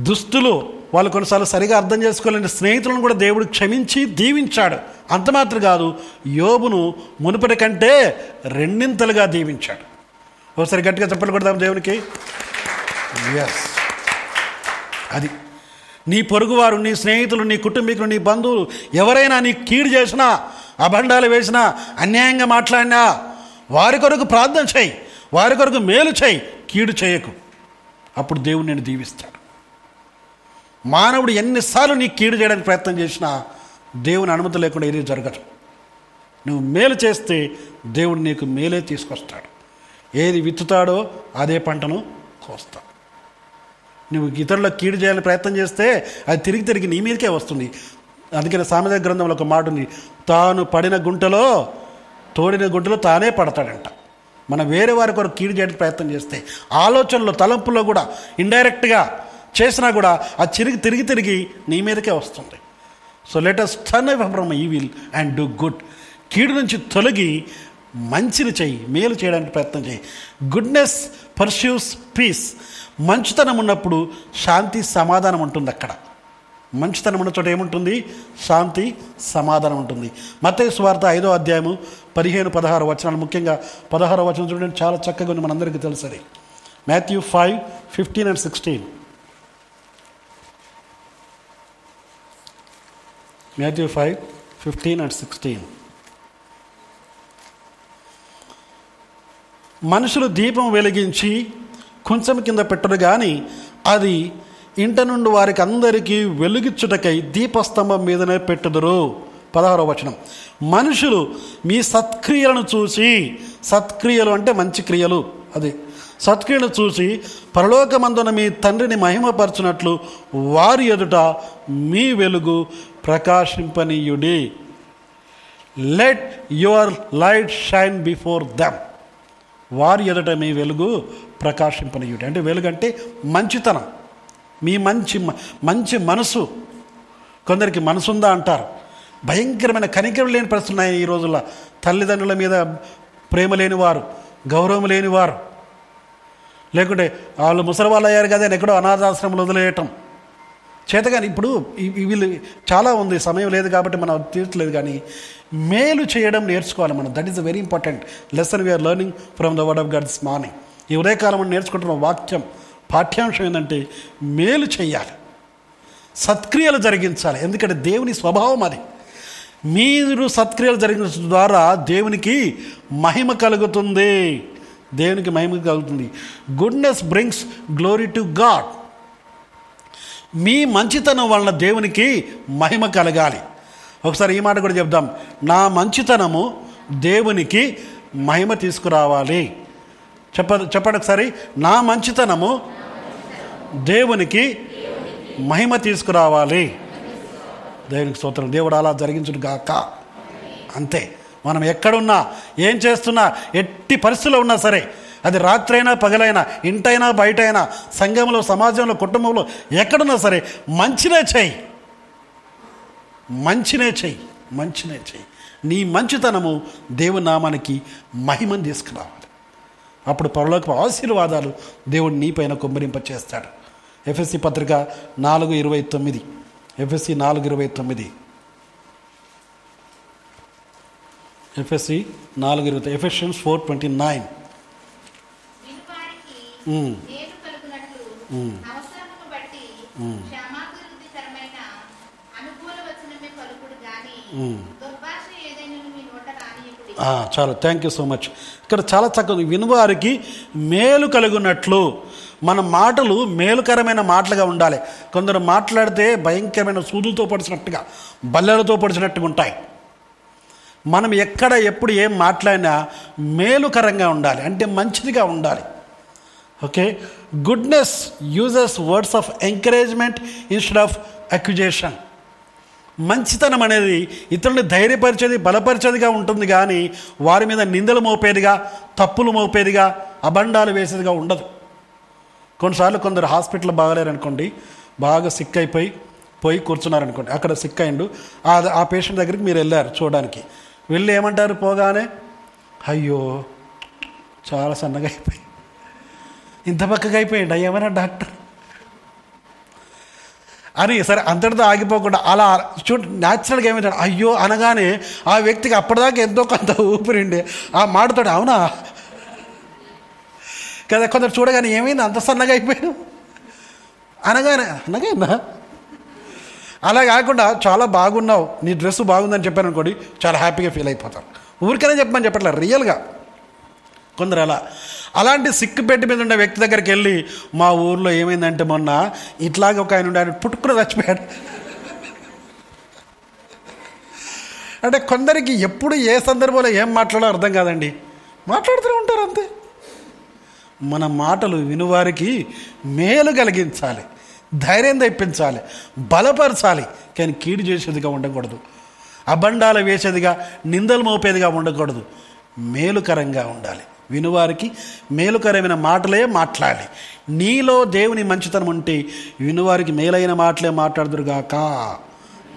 దుస్తులు వాళ్ళు కొన్నిసార్లు సరిగా అర్థం చేసుకోలేని స్నేహితులను కూడా దేవుడు క్షమించి దీవించాడు. అంత మాత్రం కాదు యోబును మునుపటి కంటే రెండింతలుగా దీవించాడు. ఒకసారి గట్టిగా చెప్పలు కొడదాం దేవునికి. ఎస్ అది నీ పొరుగువారు నీ స్నేహితులు నీ కుటుంబీకులు నీ బంధువులు ఎవరైనా నీ కీడు చేసినా అభండాలు వేసినా అన్యాయంగా మాట్లాడినా వారి కొరకు ప్రార్థన చేయి వారి కొరకు మేలు చేయి కీడు చేయకు. అప్పుడు దేవుడు నేను దీవిస్తాడు. మానవుడు ఎన్నిసార్లు నీ కీడు చేయడానికి ప్రయత్నం చేసినా దేవుని అనుమతి లేకుండా ఏది జరగదు. నువ్వు మేలు చేస్తే దేవుడు నీకు మేలే తీసుకొస్తాడు. ఏది విత్తుతాడో అదే పంటను కోస్తాడు. నువ్వు ఇతరులకు కీడు చేయాలని ప్రయత్నం చేస్తే అది తిరిగి తిరిగి నీ మీదకే వస్తుంది. అందుకని సామెత గ్రంథంలో ఒక మాట ఉంది. తాను పడిన గుంటలో తోడిన గుంటలో తానే పడతాడంట. మనం వేరే వారి కొరకు కీడు చేయడానికి ప్రయత్నం చేస్తే ఆలోచనలో తలంపులో కూడా ఇండైరెక్ట్గా చేసినా కూడా అది చిరిగి తిరిగి తిరిగి నీ మీదకే వస్తుంది. So let us turn away from evil and do good కీడు నుంచి తొలగి మంచిని చెయ్యి మేలు చేయడానికి ప్రయత్నం చేయి. గుడ్నెస్ పర్స్యూస్ పీస్ మంచితనం ఉన్నప్పుడు శాంతి సమాధానం ఉంటుంది అక్కడ. మంచితనం ఉన్న చోట ఏముంటుంది? శాంతి సమాధానం ఉంటుంది. మతే స్వార్థ ఐదో అధ్యాయము పదిహేను పదహారు వచనాలు. ముఖ్యంగా పదహారు వచనం చూడండి చాలా చక్కగా ఉంది మనందరికీ తెలుసది. Matthew five fifteen and sixteen. Matthew five fifteen and sixteen. మనుషులు దీపం వెలిగించి కొంచెం కింద పెట్టరు కానీ అది ఇంట నుండి వారికి అందరికీ వెలుగిచ్చుటకై దీపస్తంభం మీదనే పెట్టుదురు. పదహారో వచనం. మనుషులు మీ సత్క్రియలను చూసి సత్క్రియలు అంటే మంచి క్రియలు అది. సత్క్రియలు చూసి పరలోకమందున మీ తండ్రిని మహిమపరచునట్లు వారి ఎదుట మీ వెలుగు ప్రకాశింపనీయుడి. Let your light shine before them వారి ఎదుట మీ వెలుగు ప్రకాశింపనీయుడి అంటే వెలుగు అంటే మంచితనం. మీ మంచి మ- మంచి మనసు. కొందరికి మనసుందా అంటారు. భయంకరమైన కనికరం లేని పరిస్థితులు ఉన్నాయి ఈ రోజుల్లో. తల్లిదండ్రుల మీద ప్రేమ లేనివారు గౌరవం లేనివారు. లేకుంటే వాళ్ళు ముసలి వాళ్ళు అయ్యారు కదా ఎక్కడో అనాథాశ్రమంలో వదిలేయటం. చేతగాని ఇప్పుడు వీళ్ళు చాలా ఉంది సమయం లేదు కాబట్టి మనం తీర్చలేదు కానీ మేలు చేయడం నేర్చుకోవాలి మనం. That is a very important lesson we are learning from the word of God this morning ఈ ఉదయకాలం మనం నేర్చుకుంటున్న వాక్యం పాఠ్యాంశం ఏంటంటే మేలు చేయాలి. సత్క్రియలు జరిగించాలి. ఎందుకంటే దేవుని స్వభావం అది. మీరు సత్క్రియలు జరిగించడం ద్వారా దేవునికి మహిమ కలుగుతుంది. దేవునికి మహిమ కలుగుతుంది. Goodness brings glory to God మీ మంచితనం వలన దేవునికి మహిమ కలగాలి. ఒకసారి ఈ మాట కూడా చెప్దాం. నా మంచితనము దేవునికి మహిమ తీసుకురావాలి. చెప్ప చెప్పండి ఒకసారి. నా మంచితనము దేవునికి మహిమ తీసుకురావాలి. దేవునికి స్తోత్రం. దేవుడు అలా జరిగించుడు గాక. అంతే. మనం ఎక్కడున్నా ఏం చేస్తున్నా ఎట్టి పరిస్థితుల్లో ఉన్నా సరే అది రాత్రైనా పగలైనా ఇంటైనా బయటైనా సంఘంలో సమాజంలో కుటుంబంలో ఎక్కడున్నా సరే మంచినే చేయి. మంచినే చేయి మంచినే చేయి. నీ మంచితనము దేవుని నామానికి మహిమను తీసుకురావాలి. అప్పుడు పరలోక ఆశీర్వాదాలు దేవుడు నీపైన కుమ్మరింప చేస్తాడు ఎఫ్ఎస్సి పత్రిక నాలుగు ఇరవై తొమ్మిది. ఎఫ్ఎస్సి నాలుగు ఇరవై తొమ్మిది. ఎఫ్ఎస్సి నాలుగు ఇరవై ఎఫెషన్స్ ఫోర్ ట్వంటీ నైన్. వినువారికి ఉమ్. మేలు కలుగునట్లు ఉమ్. అవసరమును బట్టి క్షమాభివృద్ధికరమైన అనుకూల వచనమే పలుకుడు గాని ఉమ్. దుర్భాష ఏదైనా మీ నోట రానియకుడి. ఆ, చాలా థ్యాంక్ యూ సో మచ్ ఇక్కడ చాలా చక్కగా వినువారికి మేలు కలుగునట్లు. మన మాటలు మేలుకరమైన మాటలుగా ఉండాలి. కొందరు మాట్లాడితే భయంకరమైన సూదులతో పొడిచినట్టుగా బల్లెలతో పొడిచినట్టుగా ఉంటాయి. మనం ఎక్కడ ఎప్పుడు ఏం మాట్లాడినా మేలుకరంగా ఉండాలి. అంటే మంచిదిగా ఉండాలి. Okay goodness uses words of encouragement instead of accusation మంచితనం అనేది ఇతరుని ధైర్యపరిచేది బలపరిచేదిగా ఉంటుంది కానీ వారి మీద నిందలు మోపేదిగా తప్పులు మోపేదిగా అబండాలు వేసేదిగా ఉండదు. కొన్నిసార్లు కొందరు హాస్పిటల్ బాగలేరు అనుకోండి బాగా సిక్ అయిపోయి పోయి కూర్చున్నారనుకోండి అక్కడ సిక్ అయిండు ఆ పేషెంట్ దగ్గరికి మీరు వెళ్ళారు చూడడానికి. వెళ్ళి ఏమంటారు? పోగానే అయ్యో చాలా సన్నగా అయిపోయి ఇంత పక్కగా అయిపోయాడు ఏమైనా డాక్టర్? అని సరే అంతటితో ఆగిపోకుండా అలా చూ న్యాచురల్గా ఏమైంది అయ్యో అనగానే ఆ వ్యక్తికి అప్పటిదాకా ఎంతో కొంత ఊపిరిండే. ఆ మాటతోడు అవునా? కదా కొందరు చూడగానే ఏమైంది? అంత సన్నగా అయిపోయాడు అనగానే అనగానా అలా కాకుండా చాలా బాగున్నావు. నీ డ్రెస్ బాగుందని చెప్పాను అనుకోండి చాలా హ్యాపీగా ఫీల్ అయిపోతారు. ఊరికైనా చెప్పమని చెప్పట్లేదు రియల్గా కొందరు అలా అలాంటి సిక్కు పెట్టి మీద ఉన్న వ్యక్తి దగ్గరికి వెళ్ళి మా ఊర్లో ఏమైందంటే మొన్న ఇట్లాగే ఒక ఆయన ఉండే ఆయన పుట్టుకుని చచ్చిపోయాడు. అంటే కొందరికి ఎప్పుడు ఏ సందర్భంలో ఏం మాట్లాడో అర్థం కాదండి. మాట్లాడుతూనే ఉంటారు అంతే. మన మాటలు వినువారికి మేలు కలిగించాలి ధైర్యం తెప్పించాలి బలపరచాలి. కానీ కీడు చేసేదిగా ఉండకూడదు. అబండాలు వేసేదిగా నిందలు మోపేదిగా ఉండకూడదు. మేలుకరంగా ఉండాలి. వినువారికి మేలుకరమైన మాటలే మాట్లాడాలి నీలో దేవుని మంచితనం ఉంటే వినువారికి మేలైన మాటలే మాట్లాడుదురుగాక.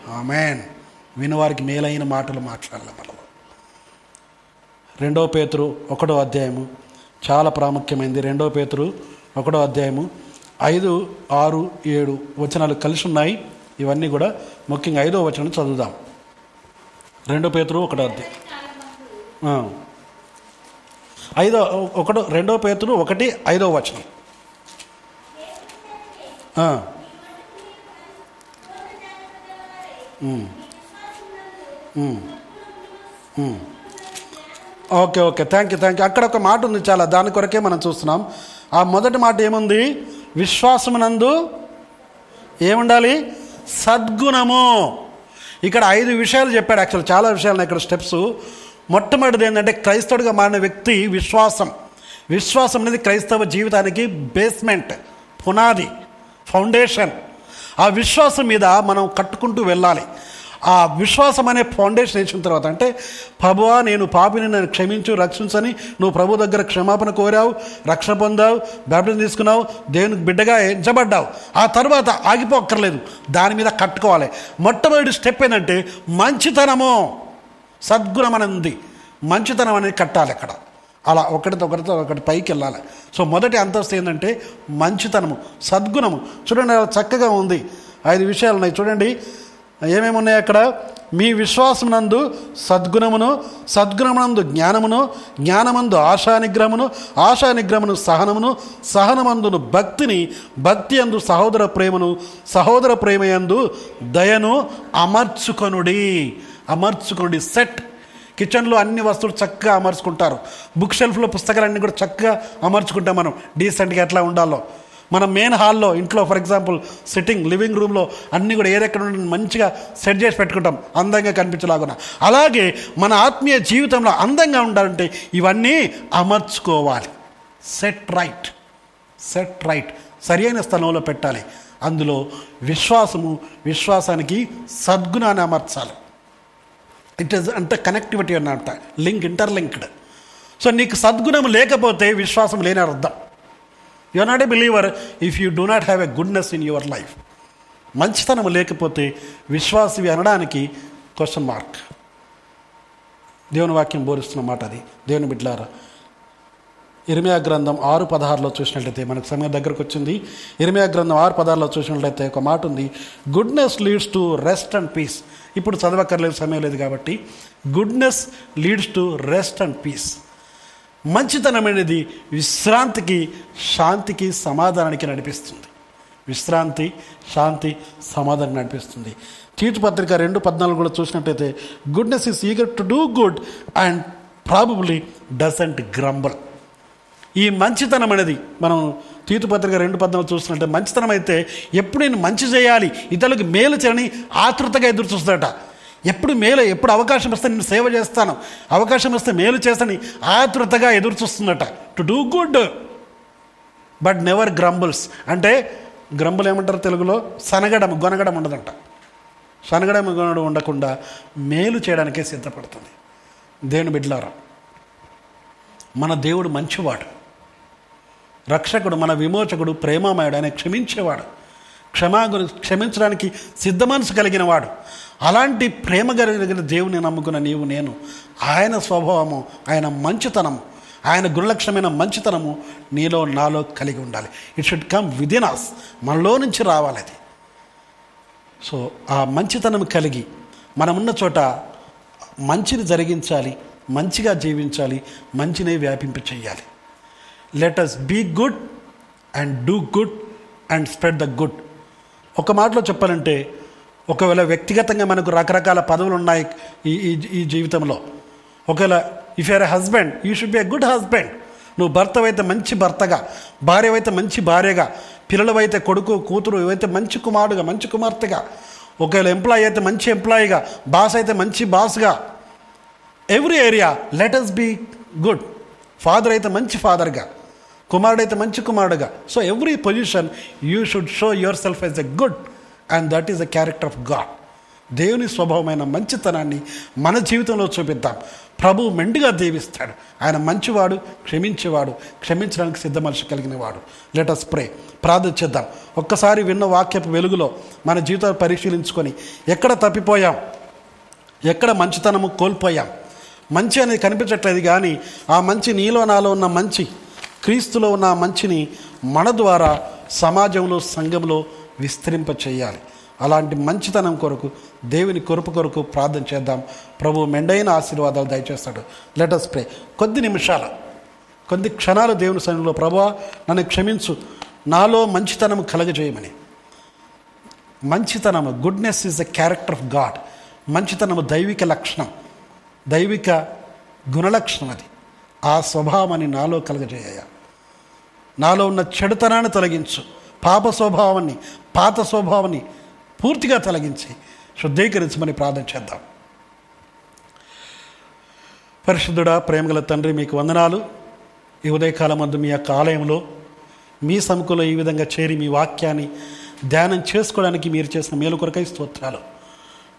ఆమెన్. వినువారికి మేలైన మాటలు మాట్లాడాలి మనం రెండో పేతురు ఒకటో అధ్యాయము చాలా ప్రాముఖ్యమైనది రెండో పేతురు ఒకటో అధ్యాయము ఐదు ఆరు ఏడు వచనాలు కలిసి ఉన్నాయి. ఇవన్నీ కూడా ముఖ్యంగా ఐదో వచనం చదువుదాం. రెండో పేతురు ఒకటో అధ్యాయం. ఐదో ఒకటో రెండో పేతులు ఒకటి ఐదో వచనం. Okay okay. Thank you thank you అక్కడ ఒక మాట ఉంది చాలా. దాని కొరకే మనం చూస్తున్నాం. ఆ మొదటి మాట ఏముంది? విశ్వాసమునందు ఏముండాలి? సద్గుణము. ఇక్కడ ఐదు విషయాలు చెప్పాడు యాక్చువల్ చాలా విషయాలు ఇక్కడ స్టెప్స్ మొట్టమొదటిది ఏంటంటే క్రైస్తవుడిగా మారిన వ్యక్తి విశ్వాసం. విశ్వాసం అనేది క్రైస్తవ జీవితానికి బేస్మెంట్ పునాది ఫౌండేషన్. ఆ విశ్వాసం మీద మనం కట్టుకుంటూ వెళ్ళాలి. ఆ విశ్వాసం అనే ఫౌండేషన్ వేసిన తర్వాత అంటే ప్రభువా నేను పాపిని నన్ను క్షమించు రక్షించని నువ్వు ప్రభు దగ్గర క్షమాపణ కోరావు రక్షణ పొందావు బ్యాప్టిజం తీసుకున్నావు దేవునికి బిడ్డగా ఎంచబడ్డావు. ఆ తర్వాత ఆగిపోక్కర్లేదు. దాని మీద కట్టుకోవాలి. మొట్టమొదటి స్టెప్ ఏంటంటే మంచితనము. సద్గుణం అనేది ఉంది మంచితనం అనేది కట్టాలి అక్కడ. అలా ఒకటితో ఒకరితో ఒకటి పైకి వెళ్ళాలి. సో మొదటి అంతస్తు ఏంటంటే మంచితనము సద్గుణము. చూడండి చక్కగా ఉంది. ఐదు విషయాలు ఉన్నాయి. చూడండి ఏమేమి ఉన్నాయి అక్కడ? మీ విశ్వాసమునందు సద్గుణమును సద్గుణమునందు జ్ఞానమును జ్ఞానమందు ఆశానిగ్రహమును ఆశానిగ్రహమును సహనమును సహనమందును భక్తిని భక్తి అందు సహోదర ప్రేమను సహోదర ప్రేమయందు దయను అమర్చుకొనుడి. అమర్చుకోండి. సెట్. కిచెన్లో అన్ని వస్తువులు చక్కగా అమర్చుకుంటారు. బుక్ షెల్ఫ్లో పుస్తకాలన్నీ కూడా చక్కగా అమర్చుకుంటాం మనం. డీసెంట్గా ఎట్లా ఉండాలో. మన మెయిన్ హాల్లో ఇంట్లో ఫర్ ఎగ్జాంపుల్ సిట్టింగ్ లివింగ్ రూమ్లో అన్నీ కూడా ఏదెక్కడ ఉండి మంచిగా సెట్ చేసి పెట్టుకుంటాం. అందంగా కనిపించలాగున. అలాగే మన ఆత్మీయ జీవితంలో అందంగా ఉండాలంటే ఇవన్నీ అమర్చుకోవాలి. సెట్ రైట్ సెట్ రైట్ సరియైన స్థలంలో పెట్టాలి. అందులో విశ్వాసము విశ్వాసానికి సద్గుణాన్ని అమర్చాలి. ఇట్ ఈస్ అంత కనెక్టివిటీ అన్నమాట. లింక్ ఇంటర్లింక్డ్ సో నీకు సద్గుణం లేకపోతే విశ్వాసం లేని అర్థం. You are not a believer if you do not have a goodness in your life మంచితనం లేకపోతే విశ్వాసవి అనడానికి క్వశ్చన్ మార్క్ దేవుని వాక్యం బోధిస్తున్న మాట అది. దేవుని బిడ్లారా ఇరిమియా గ్రంథం ఆరు పదహారులో చూసినట్లయితే మనకు సమయం దగ్గరకు వచ్చింది. ఇరిమియా గ్రంథం ఆరు పదహారులో చూసినట్లయితే ఒక మాట ఉంది. Goodness leads to rest and peace ఇప్పుడు చదవక్కర్లేదు సమయం లేదు కాబట్టి. Goodness leads to rest and peace మంచితనం అనేది విశ్రాంతికి శాంతికి సమాధానానికి నడిపిస్తుంది. విశ్రాంతి శాంతి సమాధానం నడిపిస్తుంది. తీర్పు పత్రిక రెండు పద్నాలుగు కూడా చూసినట్టయితే goodness is eager to do good and probably doesn't grumble ఈ మంచితనం అనేది మనం తీతుపత్రిక రెండు పద్నాలుగు చూస్తున్నట్టే మంచితనం అయితే ఎప్పుడు నేను మంచి చేయాలి ఇతరులకు మేలు చేయని ఆతృతగా ఎదురు చూస్తాడట ఎప్పుడు మేలు ఎప్పుడు అవకాశం వస్తే నేను సేవ చేస్తాను అవకాశం వస్తే మేలు చేస్తాను ఆతృతగా ఎదురు చూస్తుందట. To do good but never grumbles అంటే గ్రంబులు ఏమంటారు తెలుగులో? సనగడం గొనగడం ఉండదంట. సనగడం గొనగడం ఉండకుండా మేలు చేయడానికే సిద్ధపడుతుంది. దేవుని బిడ్లారా మన దేవుడు మంచివాడు. రక్షకుడు మన విమోచకుడు ప్రేమమయుడు ఆయన క్షమించేవాడు. క్షమా క్షమించడానికి సిద్ధ మనసు కలిగిన వాడు అలాంటి ప్రేమ కలిగిన దేవుని నమ్ముకున్న నీవు నేను. ఆయన స్వభావము ఆయన మంచితనము ఆయన గురులక్ష్యమైన మంచితనము నీలో నాలో కలిగి ఉండాలి. It should come within us మనలో నుంచి రావాలి అది. సో ఆ మంచితనం కలిగి మనమున్న చోట మంచిని జరిగించాలి మంచిగా జీవించాలి మంచినే వ్యాపింప చేయాలి let us be good and do good and spread the good ఒక మాటలో చెప్పాలంటే ఒకవేళ వ్యక్తిగతంగా మనకు రకరకాల పదవులు ఉన్నాయి ఈ ఈ ఈ జీవితంలో. ఒకవేళ if are a husband you should be a good husband నువ్వు భర్తవైతే మంచి భర్తగా భార్యవైతే మంచి భార్యగా పిల్లలవైతే కొడుకు కూతురు ఇవైతే మంచి కుమారుడుగా మంచి కుమార్తెగా. ఒకవేళ ఎంప్లాయీ అయితే మంచి ఎంప్లాయీగా బాస్ అయితే మంచి బాస్గా every area let us be good father అయితే మంచి ఫాదర్గా కుమారుడైతే మంచి కుమారుడుగా. So every position you should show yourself as a good and that is the character of God దేవుని స్వభావమైన మంచితనాన్ని మన జీవితంలో చూపిద్దాం. ప్రభు మెండుగా దీవిస్తాడు. ఆయన మంచివాడు క్షమించేవాడు క్షమించడానికి సిద్ధ మనసు కలిగిన వాడు లెటస్ ప్రే ప్రార్థన చేద్దాం. ఒక్కసారి విన్న వాక్యపు వెలుగులో మన జీవితాలు పరిశీలించుకొని ఎక్కడ తప్పిపోయాం? ఎక్కడ మంచితనము కోల్పోయాం? మంచి అనేది కనిపించట్లేదు కానీ ఆ మంచి నీలో నాలో ఉన్న మంచి క్రీస్తులో ఉన్న మంచిని మన ద్వారా సమాజంలో సంఘంలో విస్తరింప చేయాలి అలాంటి మంచితనం కొరకు దేవుని కొరపు కొరకు ప్రార్థన చేద్దాం. ప్రభు మెండైన ఆశీర్వాదాలు దయచేస్తాడు. లెటస్ ప్రే కొద్ది నిమిషాల కొద్ది క్షణాలు దేవుని సన్నిధిలో ప్రభా నన్ను క్షమించు. నాలో మంచితనం కలగజేయమని. మంచితనము goodness is the character of God మంచితనము దైవిక లక్షణం. దైవిక గుణలక్షణం అది. ఆ స్వభావాన్ని నాలో కలగజేయ నాలో ఉన్న చెడుతనాన్ని తొలగించు. పాప స్వభావాన్ని పాత స్వభావాన్ని పూర్తిగా తొలగించి శుద్ధీకరించమని ప్రార్థన చేద్దాం. పరిశుద్ధుడా ప్రేమగల తండ్రి మీకు వందనాలు. ఈ ఉదయకాలం మందు మీ యొక్క ఆలయంలో మీ సముఖంలో ఈ విధంగా చేరి మీ వాక్యాన్ని ధ్యానం చేసుకోవడానికి మీరు చేసిన మేలు కొరకై స్తోత్రాలు.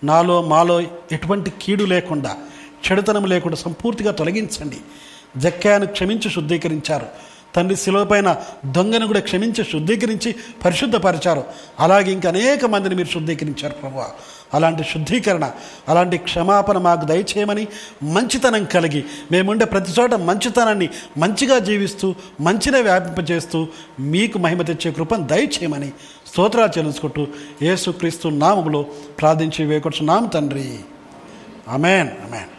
నాలో మాలో ఎటువంటి కీడు లేకుండా చెడుతనం లేకుండా సంపూర్తిగా తొలగించండి. జక్కాను క్షమించి శుద్ధీకరించారు. తండ్రి శిలువపైన దొంగను కూడా క్షమించి శుద్ధీకరించి పరిశుద్ధపరిచారు. అలాగే ఇంకా అనేక మందిని మీరు శుద్ధీకరించారు ప్రభు అలాంటి శుద్ధీకరణ అలాంటి క్షమాపణ మాకు దయచేయమని మంచితనం కలిగి మేముండే ప్రతి చోట మంచితనాన్ని మంచిగా జీవిస్తూ మంచినే వ్యాపింపజేస్తూ మీకు మహిమ తెచ్చే కృపను దయచేయమని స్తోత్రాలు చెల్లించుకుంటూ యేసుక్రీస్తు నామములో ప్రార్థించి వేకొచ్చున్నాము తండ్రి. అమేన్ అమేన్